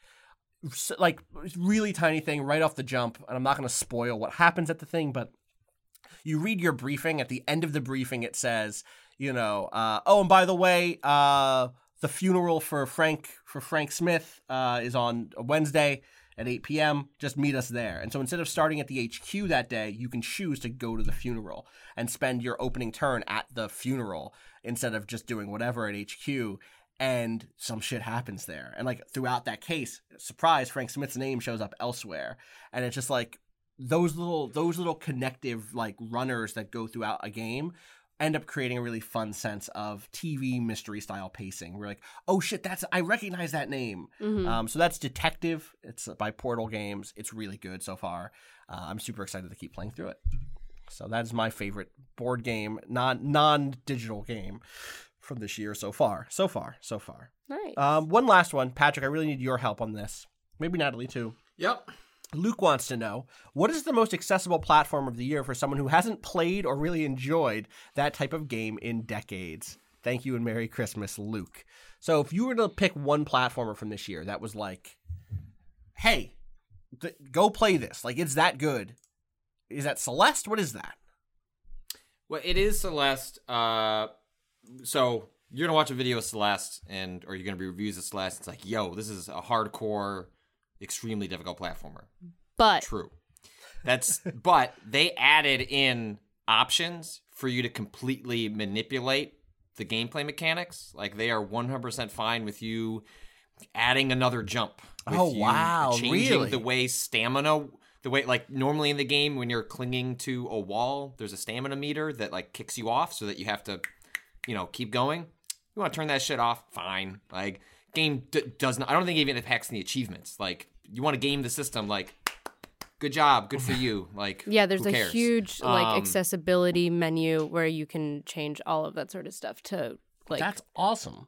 like really tiny thing right off the jump, and I'm not going to spoil what happens at the thing, but you read your briefing at the end of the briefing it says you know uh, oh and by the way uh, the funeral for frank for frank smith uh, is on wednesday at 8 p.m just meet us there. And so instead of starting at the hq that day you can choose to go to the funeral and spend your opening turn at the funeral instead of just doing whatever at hq and some shit happens there. And like throughout that case surprise frank smith's name shows up elsewhere. And it's just like those little those little connective like runners that go throughout a game end up creating a really fun sense of TV mystery style pacing. We're like, oh shit, that's I recognize that name. Um, so that's Detective. It's by Portal Games. It's really good so far. Uh, I'm super excited to keep playing through it. So that is my favorite board game, non non digital game from this year so far. So far, so far. Nice. Um, one last one, Patrick. I really need your help on this. Maybe Natalie too. Yep. Luke wants to know what is the most accessible platform of the year for someone who hasn't played or really enjoyed that type of game in decades. Thank you and Merry Christmas, Luke. So, if you were to pick one platformer from this year that was like, hey, th- go play this, like it's that good, is that Celeste? What is that? Well, it is Celeste. Uh, so you're gonna watch a video of Celeste, and or you're gonna be reviews of Celeste. It's like, yo, this is a hardcore, extremely difficult platformer. but True. That's but they added in options for you to completely manipulate the gameplay mechanics. Like they are 100% fine with you adding another jump. with Oh, you wow, Changing really? the way stamina the way like normally in the game when you're clinging to a wall, there's a stamina meter that like kicks you off so that you have to you know, keep going. You want to turn that shit off? Fine. Like game d- does not I don't think it even impacts the achievements. Like you want to game the system like good job, good for you. Like yeah, there's who a cares? huge like Um, accessibility menu where you can change all of that sort of stuff to like That's awesome.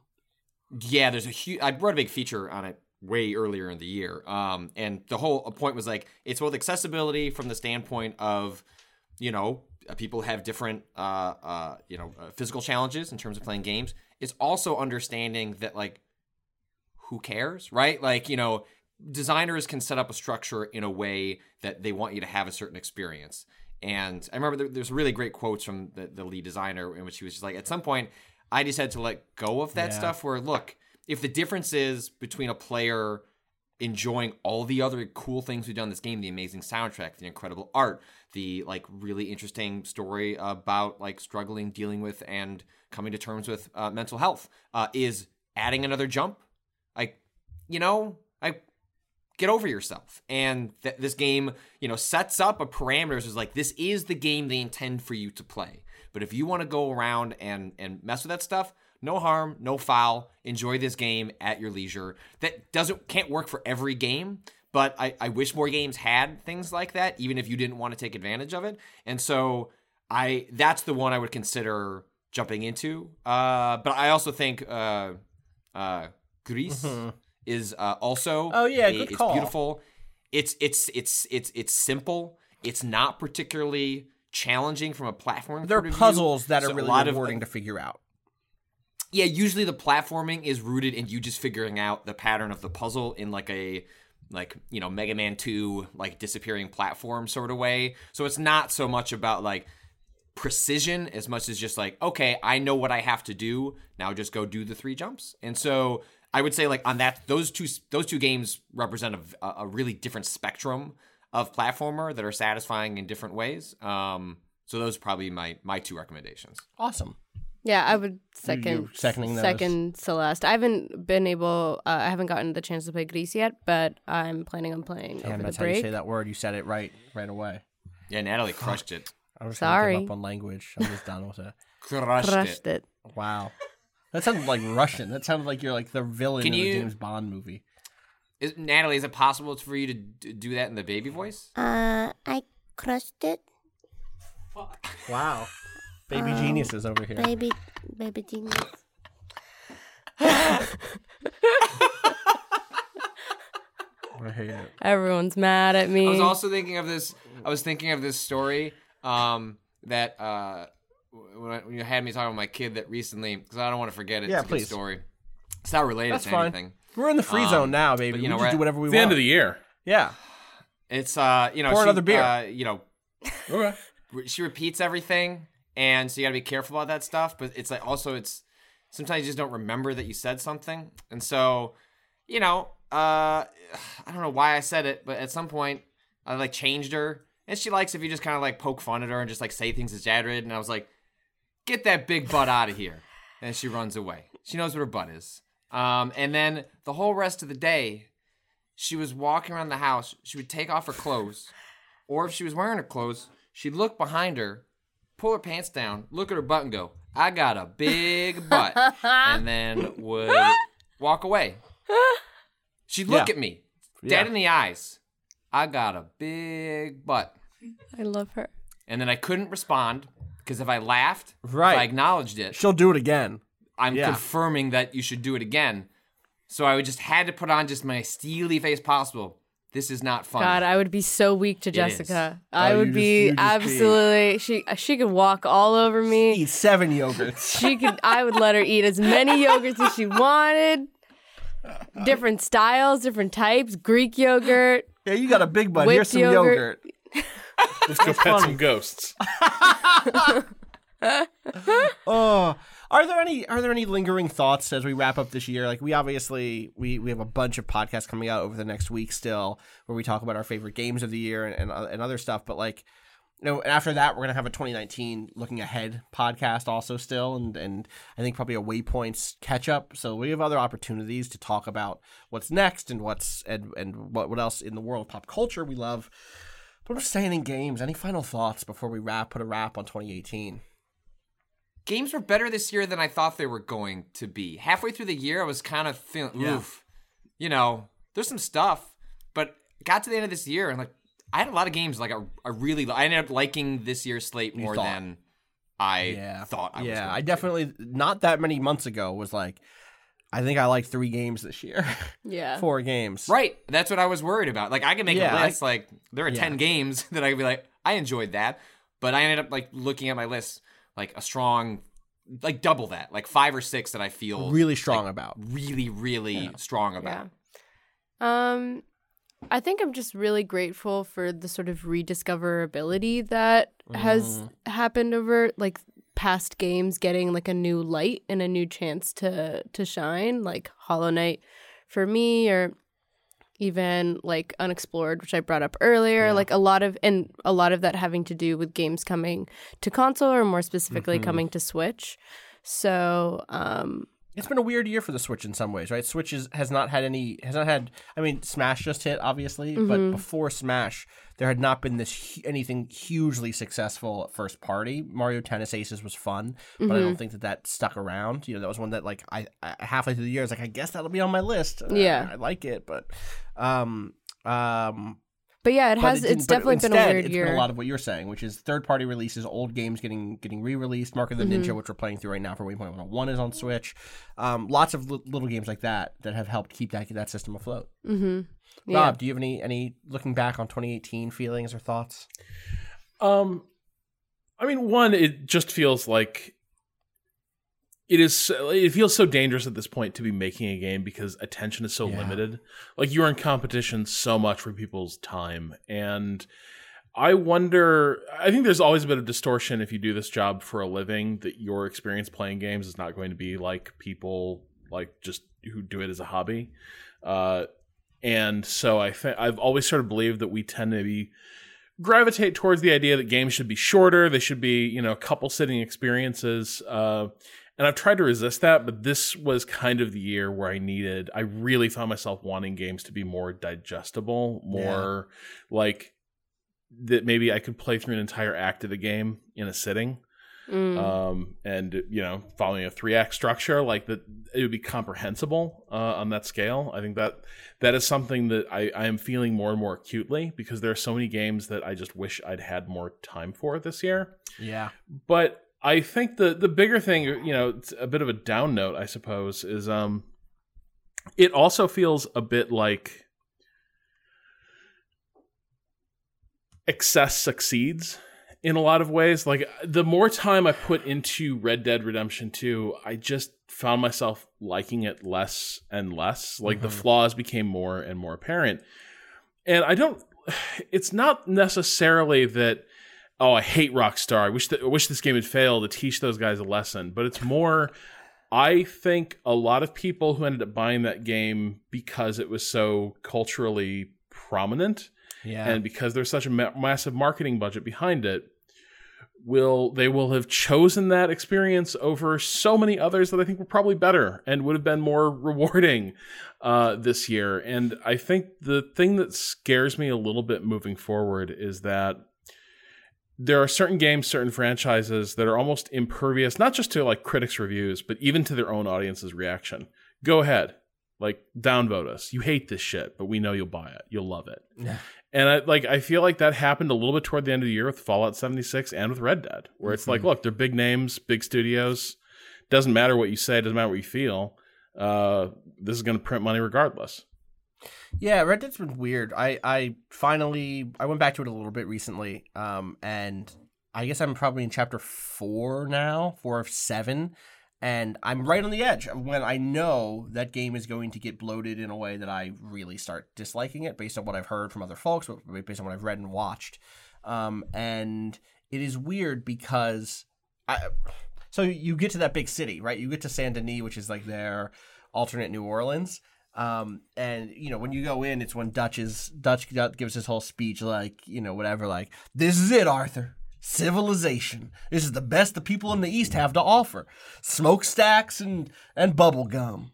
Yeah, there's a huge. I wrote a big feature on it way earlier in the year, um, and the whole point was like it's both accessibility from the standpoint of, you know, uh, people have different, uh, uh, you know, uh, physical challenges in terms of playing games. It's also understanding that like, who cares, right? Like, you know, designers can set up a structure in a way that they want you to have a certain experience. And I remember there, there's really great quotes from the, the lead designer in which he was just like, at some point, I just had to let go of that Yeah. stuff. Where look, if the difference is between a player enjoying all the other cool things we've done in this game, the amazing soundtrack, the incredible art, the like really interesting story about like struggling, dealing with, and coming to terms with uh, mental health, uh, is adding another jump. Like, you know, I get over yourself. And th- this game, you know, sets up a parameters is like this is the game they intend for you to play. But if you want to go around and and mess with that stuff, no harm, no foul. Enjoy this game at your leisure. That doesn't can't work for every game, but I, I wish more games had things like that, even if you didn't want to take advantage of it. And so I that's the one I would consider jumping into. Uh, but I also think uh, uh, Gris is uh, also Oh, yeah, a- it's call. beautiful. It's it's it's it's it's simple. It's not particularly challenging from a platform. There are of puzzles that So are a really lot of, rewarding like, to figure out. yeah, usually the platforming is rooted in you just figuring out the pattern of the puzzle in like a like, you know, Mega Man 2 like disappearing platform sort of way. So it's not so much about like precision as much as just like, okay, I know what I have to do. Now just go do the three jumps. And so I would say like on that those two those two games represent a, a really different spectrum of platformer that are satisfying in different ways. Um so those are probably my my two recommendations. Awesome. Yeah, I would second seconding those? second Celeste. I haven't been able. Uh, I haven't gotten the chance to play Grease yet, but I'm planning on playing Damn, over the that's how you say that word. You said it right right away. Yeah, Natalie crushed it. I was gonna Sorry. give up on language. I'm just done with it. Crushed, Crushed it. it. Wow. That sounded like Russian. That sounded like you're like the villain Can in a James Bond movie. Is, Natalie, is it possible for you to d- do that in the baby voice? Uh, I crushed it, Wow. Baby Um, geniuses over here. baby, baby genius. I hate it. Everyone's mad at me. I was also thinking of this. I was thinking of this story um, that uh, when, I, when you had me talking about my kid that recently, because I don't want to forget it. Yeah, it's a good please. story. It's not related That's to fine. anything. We're in the free Um, zone now, baby. but, we you know, we're do whatever we It's the end of the year. yeah. It's uh, you know, Pour she, another beer. Uh, you know, Okay. she repeats everything, and so you got to be careful about that stuff. But it's like also it's sometimes you just don't remember that you said something, and so you know, uh, I don't know why I said it, but at some point I like changed her, and she likes if you just kind of like poke fun at her and just like say things as exaggerated, and I was like, get that big butt out of here, and she runs away. She knows what her butt is. Um, and then the whole rest of the day, she was walking around the house. She would take off her clothes, or if she was wearing her clothes, she'd look behind her, pull her pants down, look at her butt, and go, "I got a big butt," and then would walk away. She'd look Yeah. at me, dead Yeah. in the eyes. I got a big butt, I love her. and then I couldn't respond because if I laughed, Right. if I acknowledged it, She'll do it again. I'm Yeah. confirming that you should do it again. So I would just had to put on just my steely face possible. This is not fun. God, I would be so weak to. Jessica. Oh, I you would just- be you just absolutely. She uh, she could walk all over me. Eat seven yogurts. She could. I would let her eat as many yogurts as she wanted. Different styles, different types. Greek yogurt. yeah, you got a big butt. Here's some yogurt. yogurt. Let's go pet some ghosts. Oh, are there any are there any lingering thoughts as we wrap up this year? Like we obviously we we have a bunch of podcasts coming out over the next week still, where we talk about our favorite games of the year and and, uh, and other stuff. But like, you know, and after that, we're gonna have a 2019 looking ahead podcast also still, and and I think probably a waypoints catch up. So we have other opportunities to talk about what's next and what's and and what what else in the world of pop culture we love. But I'm just saying in games. Any final thoughts before we wrap? Put a wrap on 2018. Games were better this year than I thought they were going to be. Halfway through the year, I was kind of feeling, Yeah. oof. You know, there's some stuff, but got to the end of this year and like I had a lot of games like I, I really I ended up liking this year's slate more than I yeah. thought I was. yeah, going I to. definitely not that many months ago was like, I think I like three games this year, Yeah. four games. Right. That's what I was worried about. Like I can make Yeah, a I- list. like there are Yeah. ten games that I could be like, I enjoyed that, but I ended up like looking at my list like a strong, like double that, like five or six that I feel really strong about. really, really strong about. Yeah. Um, I think I'm just really grateful for the sort of rediscoverability that has Mm-hmm. happened over like past games getting like a new light and a new chance to to shine, like Hollow Knight for me or even like unexplored which i brought up earlier like a lot of and a lot of that having to do with games coming to console or more specifically Mm-hmm. coming to switch so um It's been a weird year for the Switch in some ways, right? Switch is, has not had any, has not had. I mean, Smash just hit, obviously, Mm-hmm. but before Smash, there had not been this anything hugely successful first party. Mario Tennis Aces was fun, but I Mm-hmm. don't think that that stuck around. You know, that was one that like I, I halfway through the year, I was like, I guess that'll be on my list. Yeah. I like it, but um um but yeah it has it it's but definitely been a instead, weird it's year Been a lot of what you're saying, which is third party releases, old games getting getting re released. Mark of the Mm-hmm. Ninja, which we're playing through right now for Waypoint 101, is on Switch. Um, lots of li- little games like that that have helped keep that that system afloat. mm-hmm. yeah. Rob, do you have any any looking back on 2018 feelings or thoughts? Um, I mean, one, it just feels like it is. It feels so dangerous at this point to be making a game because attention is so Yeah. limited. Like you're in competition so much for people's time, and I wonder. I think there's always a bit of distortion if you do this job for a living. That your experience playing games is not going to be like people like just who do it as a hobby. Uh, and so I think I've always sort of believed that we tend to be gravitate towards the idea that games should be shorter. They should be, you know, couple sitting experiences. Uh, and I've tried to resist that, but this was kind of the year where I needed, I really found myself wanting games to be more digestible, more like that maybe I could play through an entire act of the game in a sitting. Mm. Um, and you know, following a three act structure, like that, it would be comprehensible uh, on that scale. I think that that is something that I, I am feeling more and more acutely because there are so many games that I just wish I'd had more time for this year. Yeah, But I think the the bigger thing, you know, it's a bit of a down note, I suppose, is um, it also feels a bit like excess succeeds in a lot of ways. Like the more time I put into Red Dead Redemption 2, I just found myself liking it less and less. Like the flaws became more and more apparent. And I don't it's not necessarily that oh, I hate Rockstar. I wish that I wish this game had failed to teach those guys a lesson, but it's more I think a lot of people who ended up buying that game because it was so culturally prominent yeah, and because there's such a ma- massive marketing budget behind it will they will have chosen that experience over so many others that I think were probably better and would have been more rewarding uh, this year. And I think the thing that scares me a little bit moving forward is that there are certain games, certain franchises that are almost impervious, not just to like critics' reviews, but even to their own audience's reaction. Go ahead, like downvote us. You hate this shit, but we know you'll buy it. You'll love it. Yeah. And I like I feel like that happened a little bit toward the end of the year with Fallout 76 and with Red Dead, where it's like, look, they're big names, big studios. doesn't matter what you say, doesn't matter what you feel. Uh, this is going to print money regardless. Yeah, Red Dead's been weird. I I finally I went back to it a little bit recently, um, and I guess I'm probably in chapter four now, four of seven, and I'm right on the edge when I know that game is going to get bloated in a way that I really start disliking it, based on what I've heard from other folks, based on what I've read and watched. Um, and it is weird because I. So you get to that big city, right? You get to Saint Denis, which is like their alternate New Orleans. Um, and you know when you go in, it's when Dutch is Dutch gives his whole speech, like you know whatever, like this is it, Arthur. Civilization. This is the best the people in the East have to offer. Smokestacks and and bubble gum.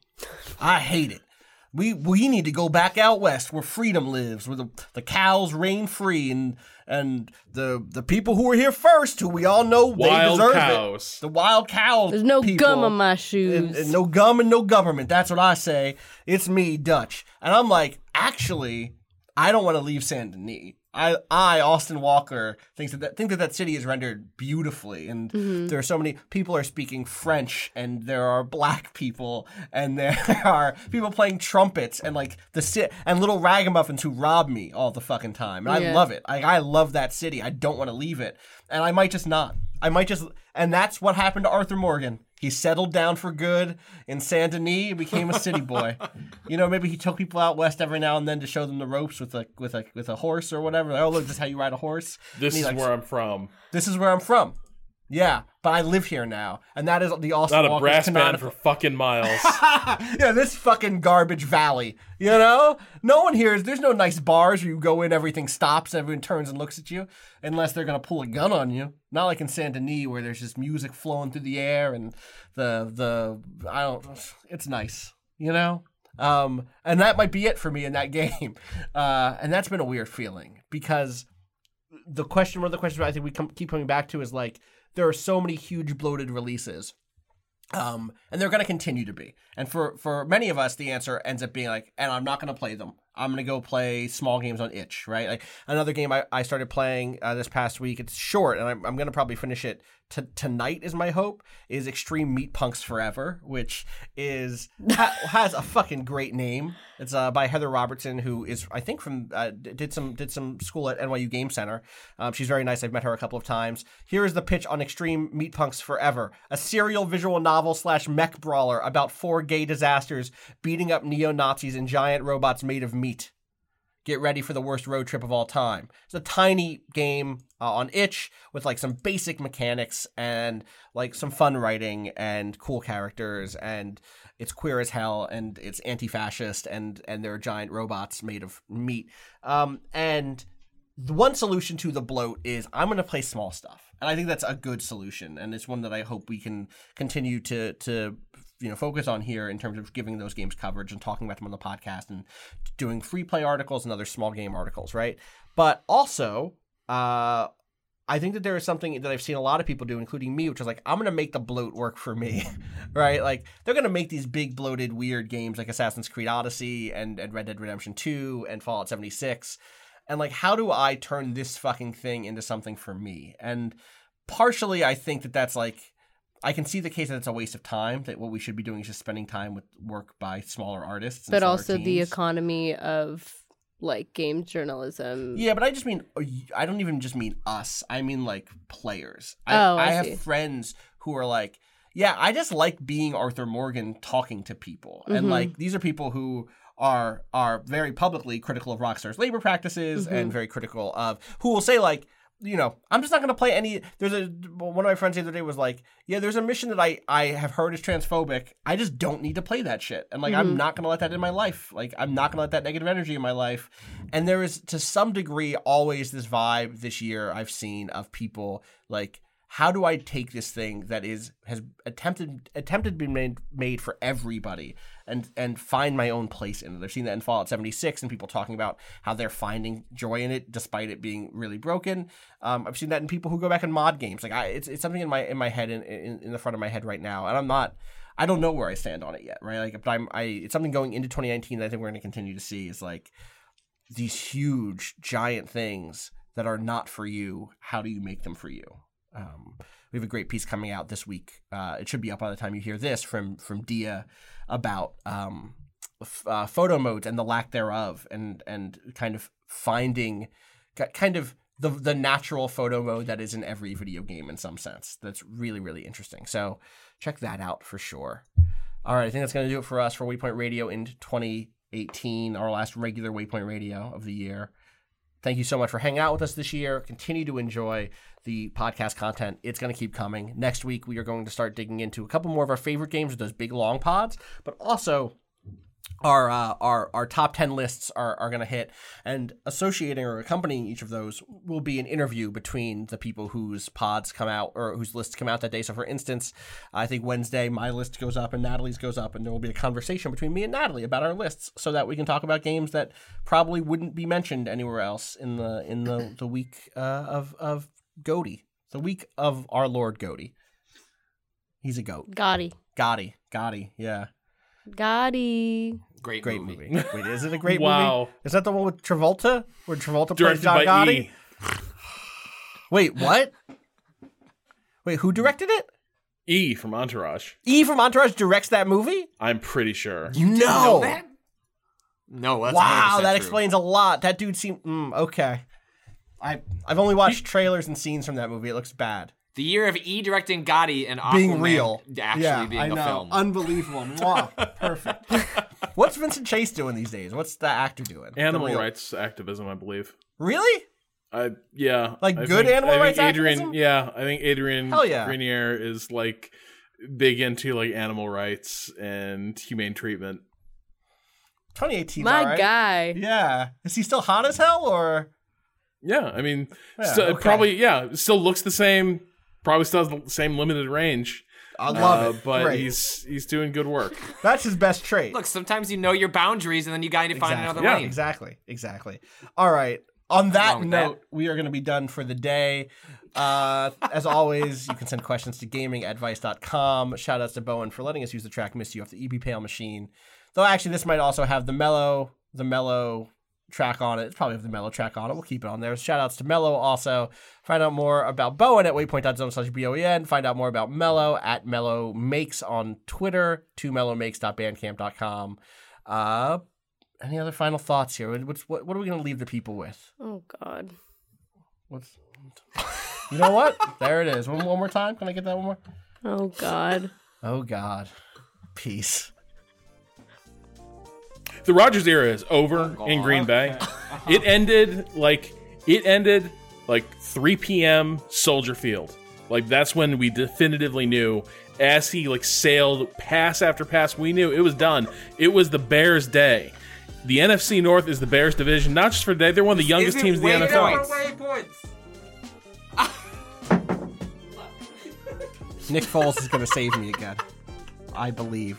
I hate it. We we need to go back out west where freedom lives, where the, the cows reign free and and the the people who were here first, who we all know they deserve cows. it. The wild cows. There's no people. gum on my shoes. And, and no gum and no government. That's what I say. It's me, Dutch. And I'm like, actually, I don't want to leave Saint Denis. I, I, Austin Walker, thinks that, that think that that city is rendered beautifully, and mm-hmm. there are so many people are speaking French, and there are black people, and there are people playing trumpets, and like the sit and little ragamuffins who rob me all the fucking time, and I love it. I, I love that city. I don't want to leave it, and I might just not. I might just, and that's what happened to Arthur Morgan. He settled down for good in Saint Denis and became a city boy. you know, maybe he took people out west every now and then to show them the ropes with a with a with a horse or whatever. Oh, look, this is how you ride a horse. This is likes- where I'm from. This is where I'm from. Yeah, but I live here now, and that is the Austin Not a Walker's brass band for fucking miles. yeah, this fucking garbage valley. You know, no one here is. There's no nice bars where you go in, everything stops, everyone turns and looks at you, unless they're gonna pull a gun on you. Not like in Saint Denis where there's just music flowing through the air and the the I don't. It's nice, you know. Um, and that might be it for me in that game. Uh, and that's been a weird feeling because the question, one of the questions I think we come, keep coming back to is like there are so many huge bloated releases um, and they're going to continue to be. And for for many of us, the answer ends up being like, and I'm not going to play them. I'm going to go play small games on itch, right? Like another game I, I started playing uh, this past week. It's short, and I'm, I'm going to probably finish it t- tonight. Is my hope is Extreme Meat Punks Forever, which is ha- has a fucking great name. It's uh, by Heather Robertson, who is I think from uh, did some did some school at NYU Game Center. Um, she's very nice. I've met her a couple of times. Here is the pitch on Extreme Meat Punks Forever, a serial visual novel slash mech brawler about four gay disasters beating up neo Nazis and giant robots made of meat. Get ready for the worst road trip of all time. It's a tiny game uh, on itch with like some basic mechanics and like some fun writing and cool characters and it's queer as hell and it's anti-fascist and and there are giant robots made of meat. Um, and the one solution to the bloat is I'm going to play small stuff, and I think that's a good solution, and it's one that I hope we can continue to to you know focus on here in terms of giving those games coverage and talking about them on the podcast and doing free play articles and other small game articles, right? But also, uh, I think that there is something that I've seen a lot of people do, including me, which is like I'm gonna make the bloat work for me, right? Like they're gonna make these big bloated weird games like Assassin's Creed Odyssey and, and Red Dead Redemption 2 and Fallout 76 and like how do i turn this fucking thing into something for me and partially i think that that's like i can see the case that it's a waste of time that what we should be doing is just spending time with work by smaller artists and but smaller also the economy of like game journalism. yeah but i just mean uh, i don't even just mean us i mean like players Oh, I have see. friends who are like yeah i just like being arthur morgan talking to people and Mhm. like these are people who are are very publicly critical of rockstar's labor practices Mm-hmm. and very critical of who will say like you know i'm just not going to play any there's a one of my friends the other day was like yeah there's a mission that i i have heard is transphobic. I just don't need to play that shit. And like i'm Mhm. not going to let that in my life. Like i'm not going to let that negative energy in my life. And there is to some degree always this vibe this year i've seen of people like how do I take this thing that is has attempted attempted to be made made for everybody and and find my own place in it? I've seen that in Fallout 76 and people talking about how they're finding joy in it despite it being really broken. Um, I've seen that in people who go back and mod games. Like I, it's it's something in my in my head in, in in the front of my head right now, and I'm not. I don't know where I stand on it yet, right? Like, but I'm I. It's something going into 2019 that I think we're going to continue to see is like these huge giant things that are not for you. How do you make them for you? Um, we have a great piece coming out this week. Uh, it should be up by the time you hear this from from Dia about um, f- uh, photo modes and the lack thereof, and and kind of finding kind of the the natural photo mode that is in every video game in some sense. That's really really interesting. So check that out for sure. All right, I think that's going to do it for us for Waypoint Radio in 2018, our last regular Waypoint Radio of the year. Thank you so much for hanging out with us this year. Continue to enjoy the podcast content. It's going to keep coming. Next week, we are going to start digging into a couple more of our favorite games with those big long pods, but also our uh, our our top 10 lists are, are going to hit. And associating or accompanying each of those will be an interview between the people whose pods come out or whose lists come out that day. So for instance i think wednesday my list goes up and natalie's goes up and there will be a conversation between me and natalie about our lists so that we can talk about games that probably wouldn't be mentioned anywhere else in the in the the week uh, of of goaty the week of our lord goaty. He's a goat. Gotti. gotti. Gotti. Yeah Gotti. Great, great movie. movie. Wait, is it a great Wow. movie? Is that the one with Travolta? Where Travolta plays John Gotti? E. Wait, what? Wait, who directed it? E from Entourage. E from Entourage directs that movie? I'm pretty sure. You know that? No, that's wow, 100% that true. explains a lot. That dude seemed mm, okay. I I've only watched trailers and scenes from that movie. It looks bad. The year of E directing Gotti and Aquaman being real, actually yeah, being I a know. film. Unbelievable. Mwah. Perfect. What's Vincent Chase doing these days? What's the actor doing? Animal real- rights activism, I believe. Really? I yeah, Like I good think- animal I think rights Adrian, activism? Yeah, I think Adrian Hell yeah. Grenier is like big into like animal rights and humane treatment. 2018. My guy. Yeah. Is he still hot as hell or? Yeah, I mean, Yeah, still, okay. probably yeah, still looks the same. Probably still has the same limited range. I love uh, it. but Great. he's he's doing good work. That's his best trait. Look, sometimes you know your boundaries and then you got to find another Yeah. lane. Exactly. Exactly. All right. On that wrong with that? note, we are going to be done for the day. Uh, as always, you can send questions to gamingadvice.com. Shout outs to Bo En for letting us use the track Miss You off the EP Pale Machine. Though actually, this might also have the mellow, the mellow track on it. It's probably have the mellow track on it. We'll keep it on there. Shout outs to Mellow also. Find out more about Bo En at waypoint.zone slash B-O-E-N. Find out more about Mellow at Mellow Makes on Twitter, to mellowmakes.bandcamp.com. Uh, any other final thoughts here? What's, what, what are we going to leave the people with? Oh God. What's, you know what? there it is. One, one more time. Can I get that one more? Oh God. Oh, God. Peace. The Rodgers era is over in Green Bay. It ended like it ended like 3 p.m. Soldier Field. Like that's when we definitively knew as he like sailed pass after pass, we knew it was done. It was the Bears' day. The NFC North is the Bears division, not just for today. They're one of the youngest Is it teams in the way NFL. more waypoints? Nick Foles is going to save me again. I believe.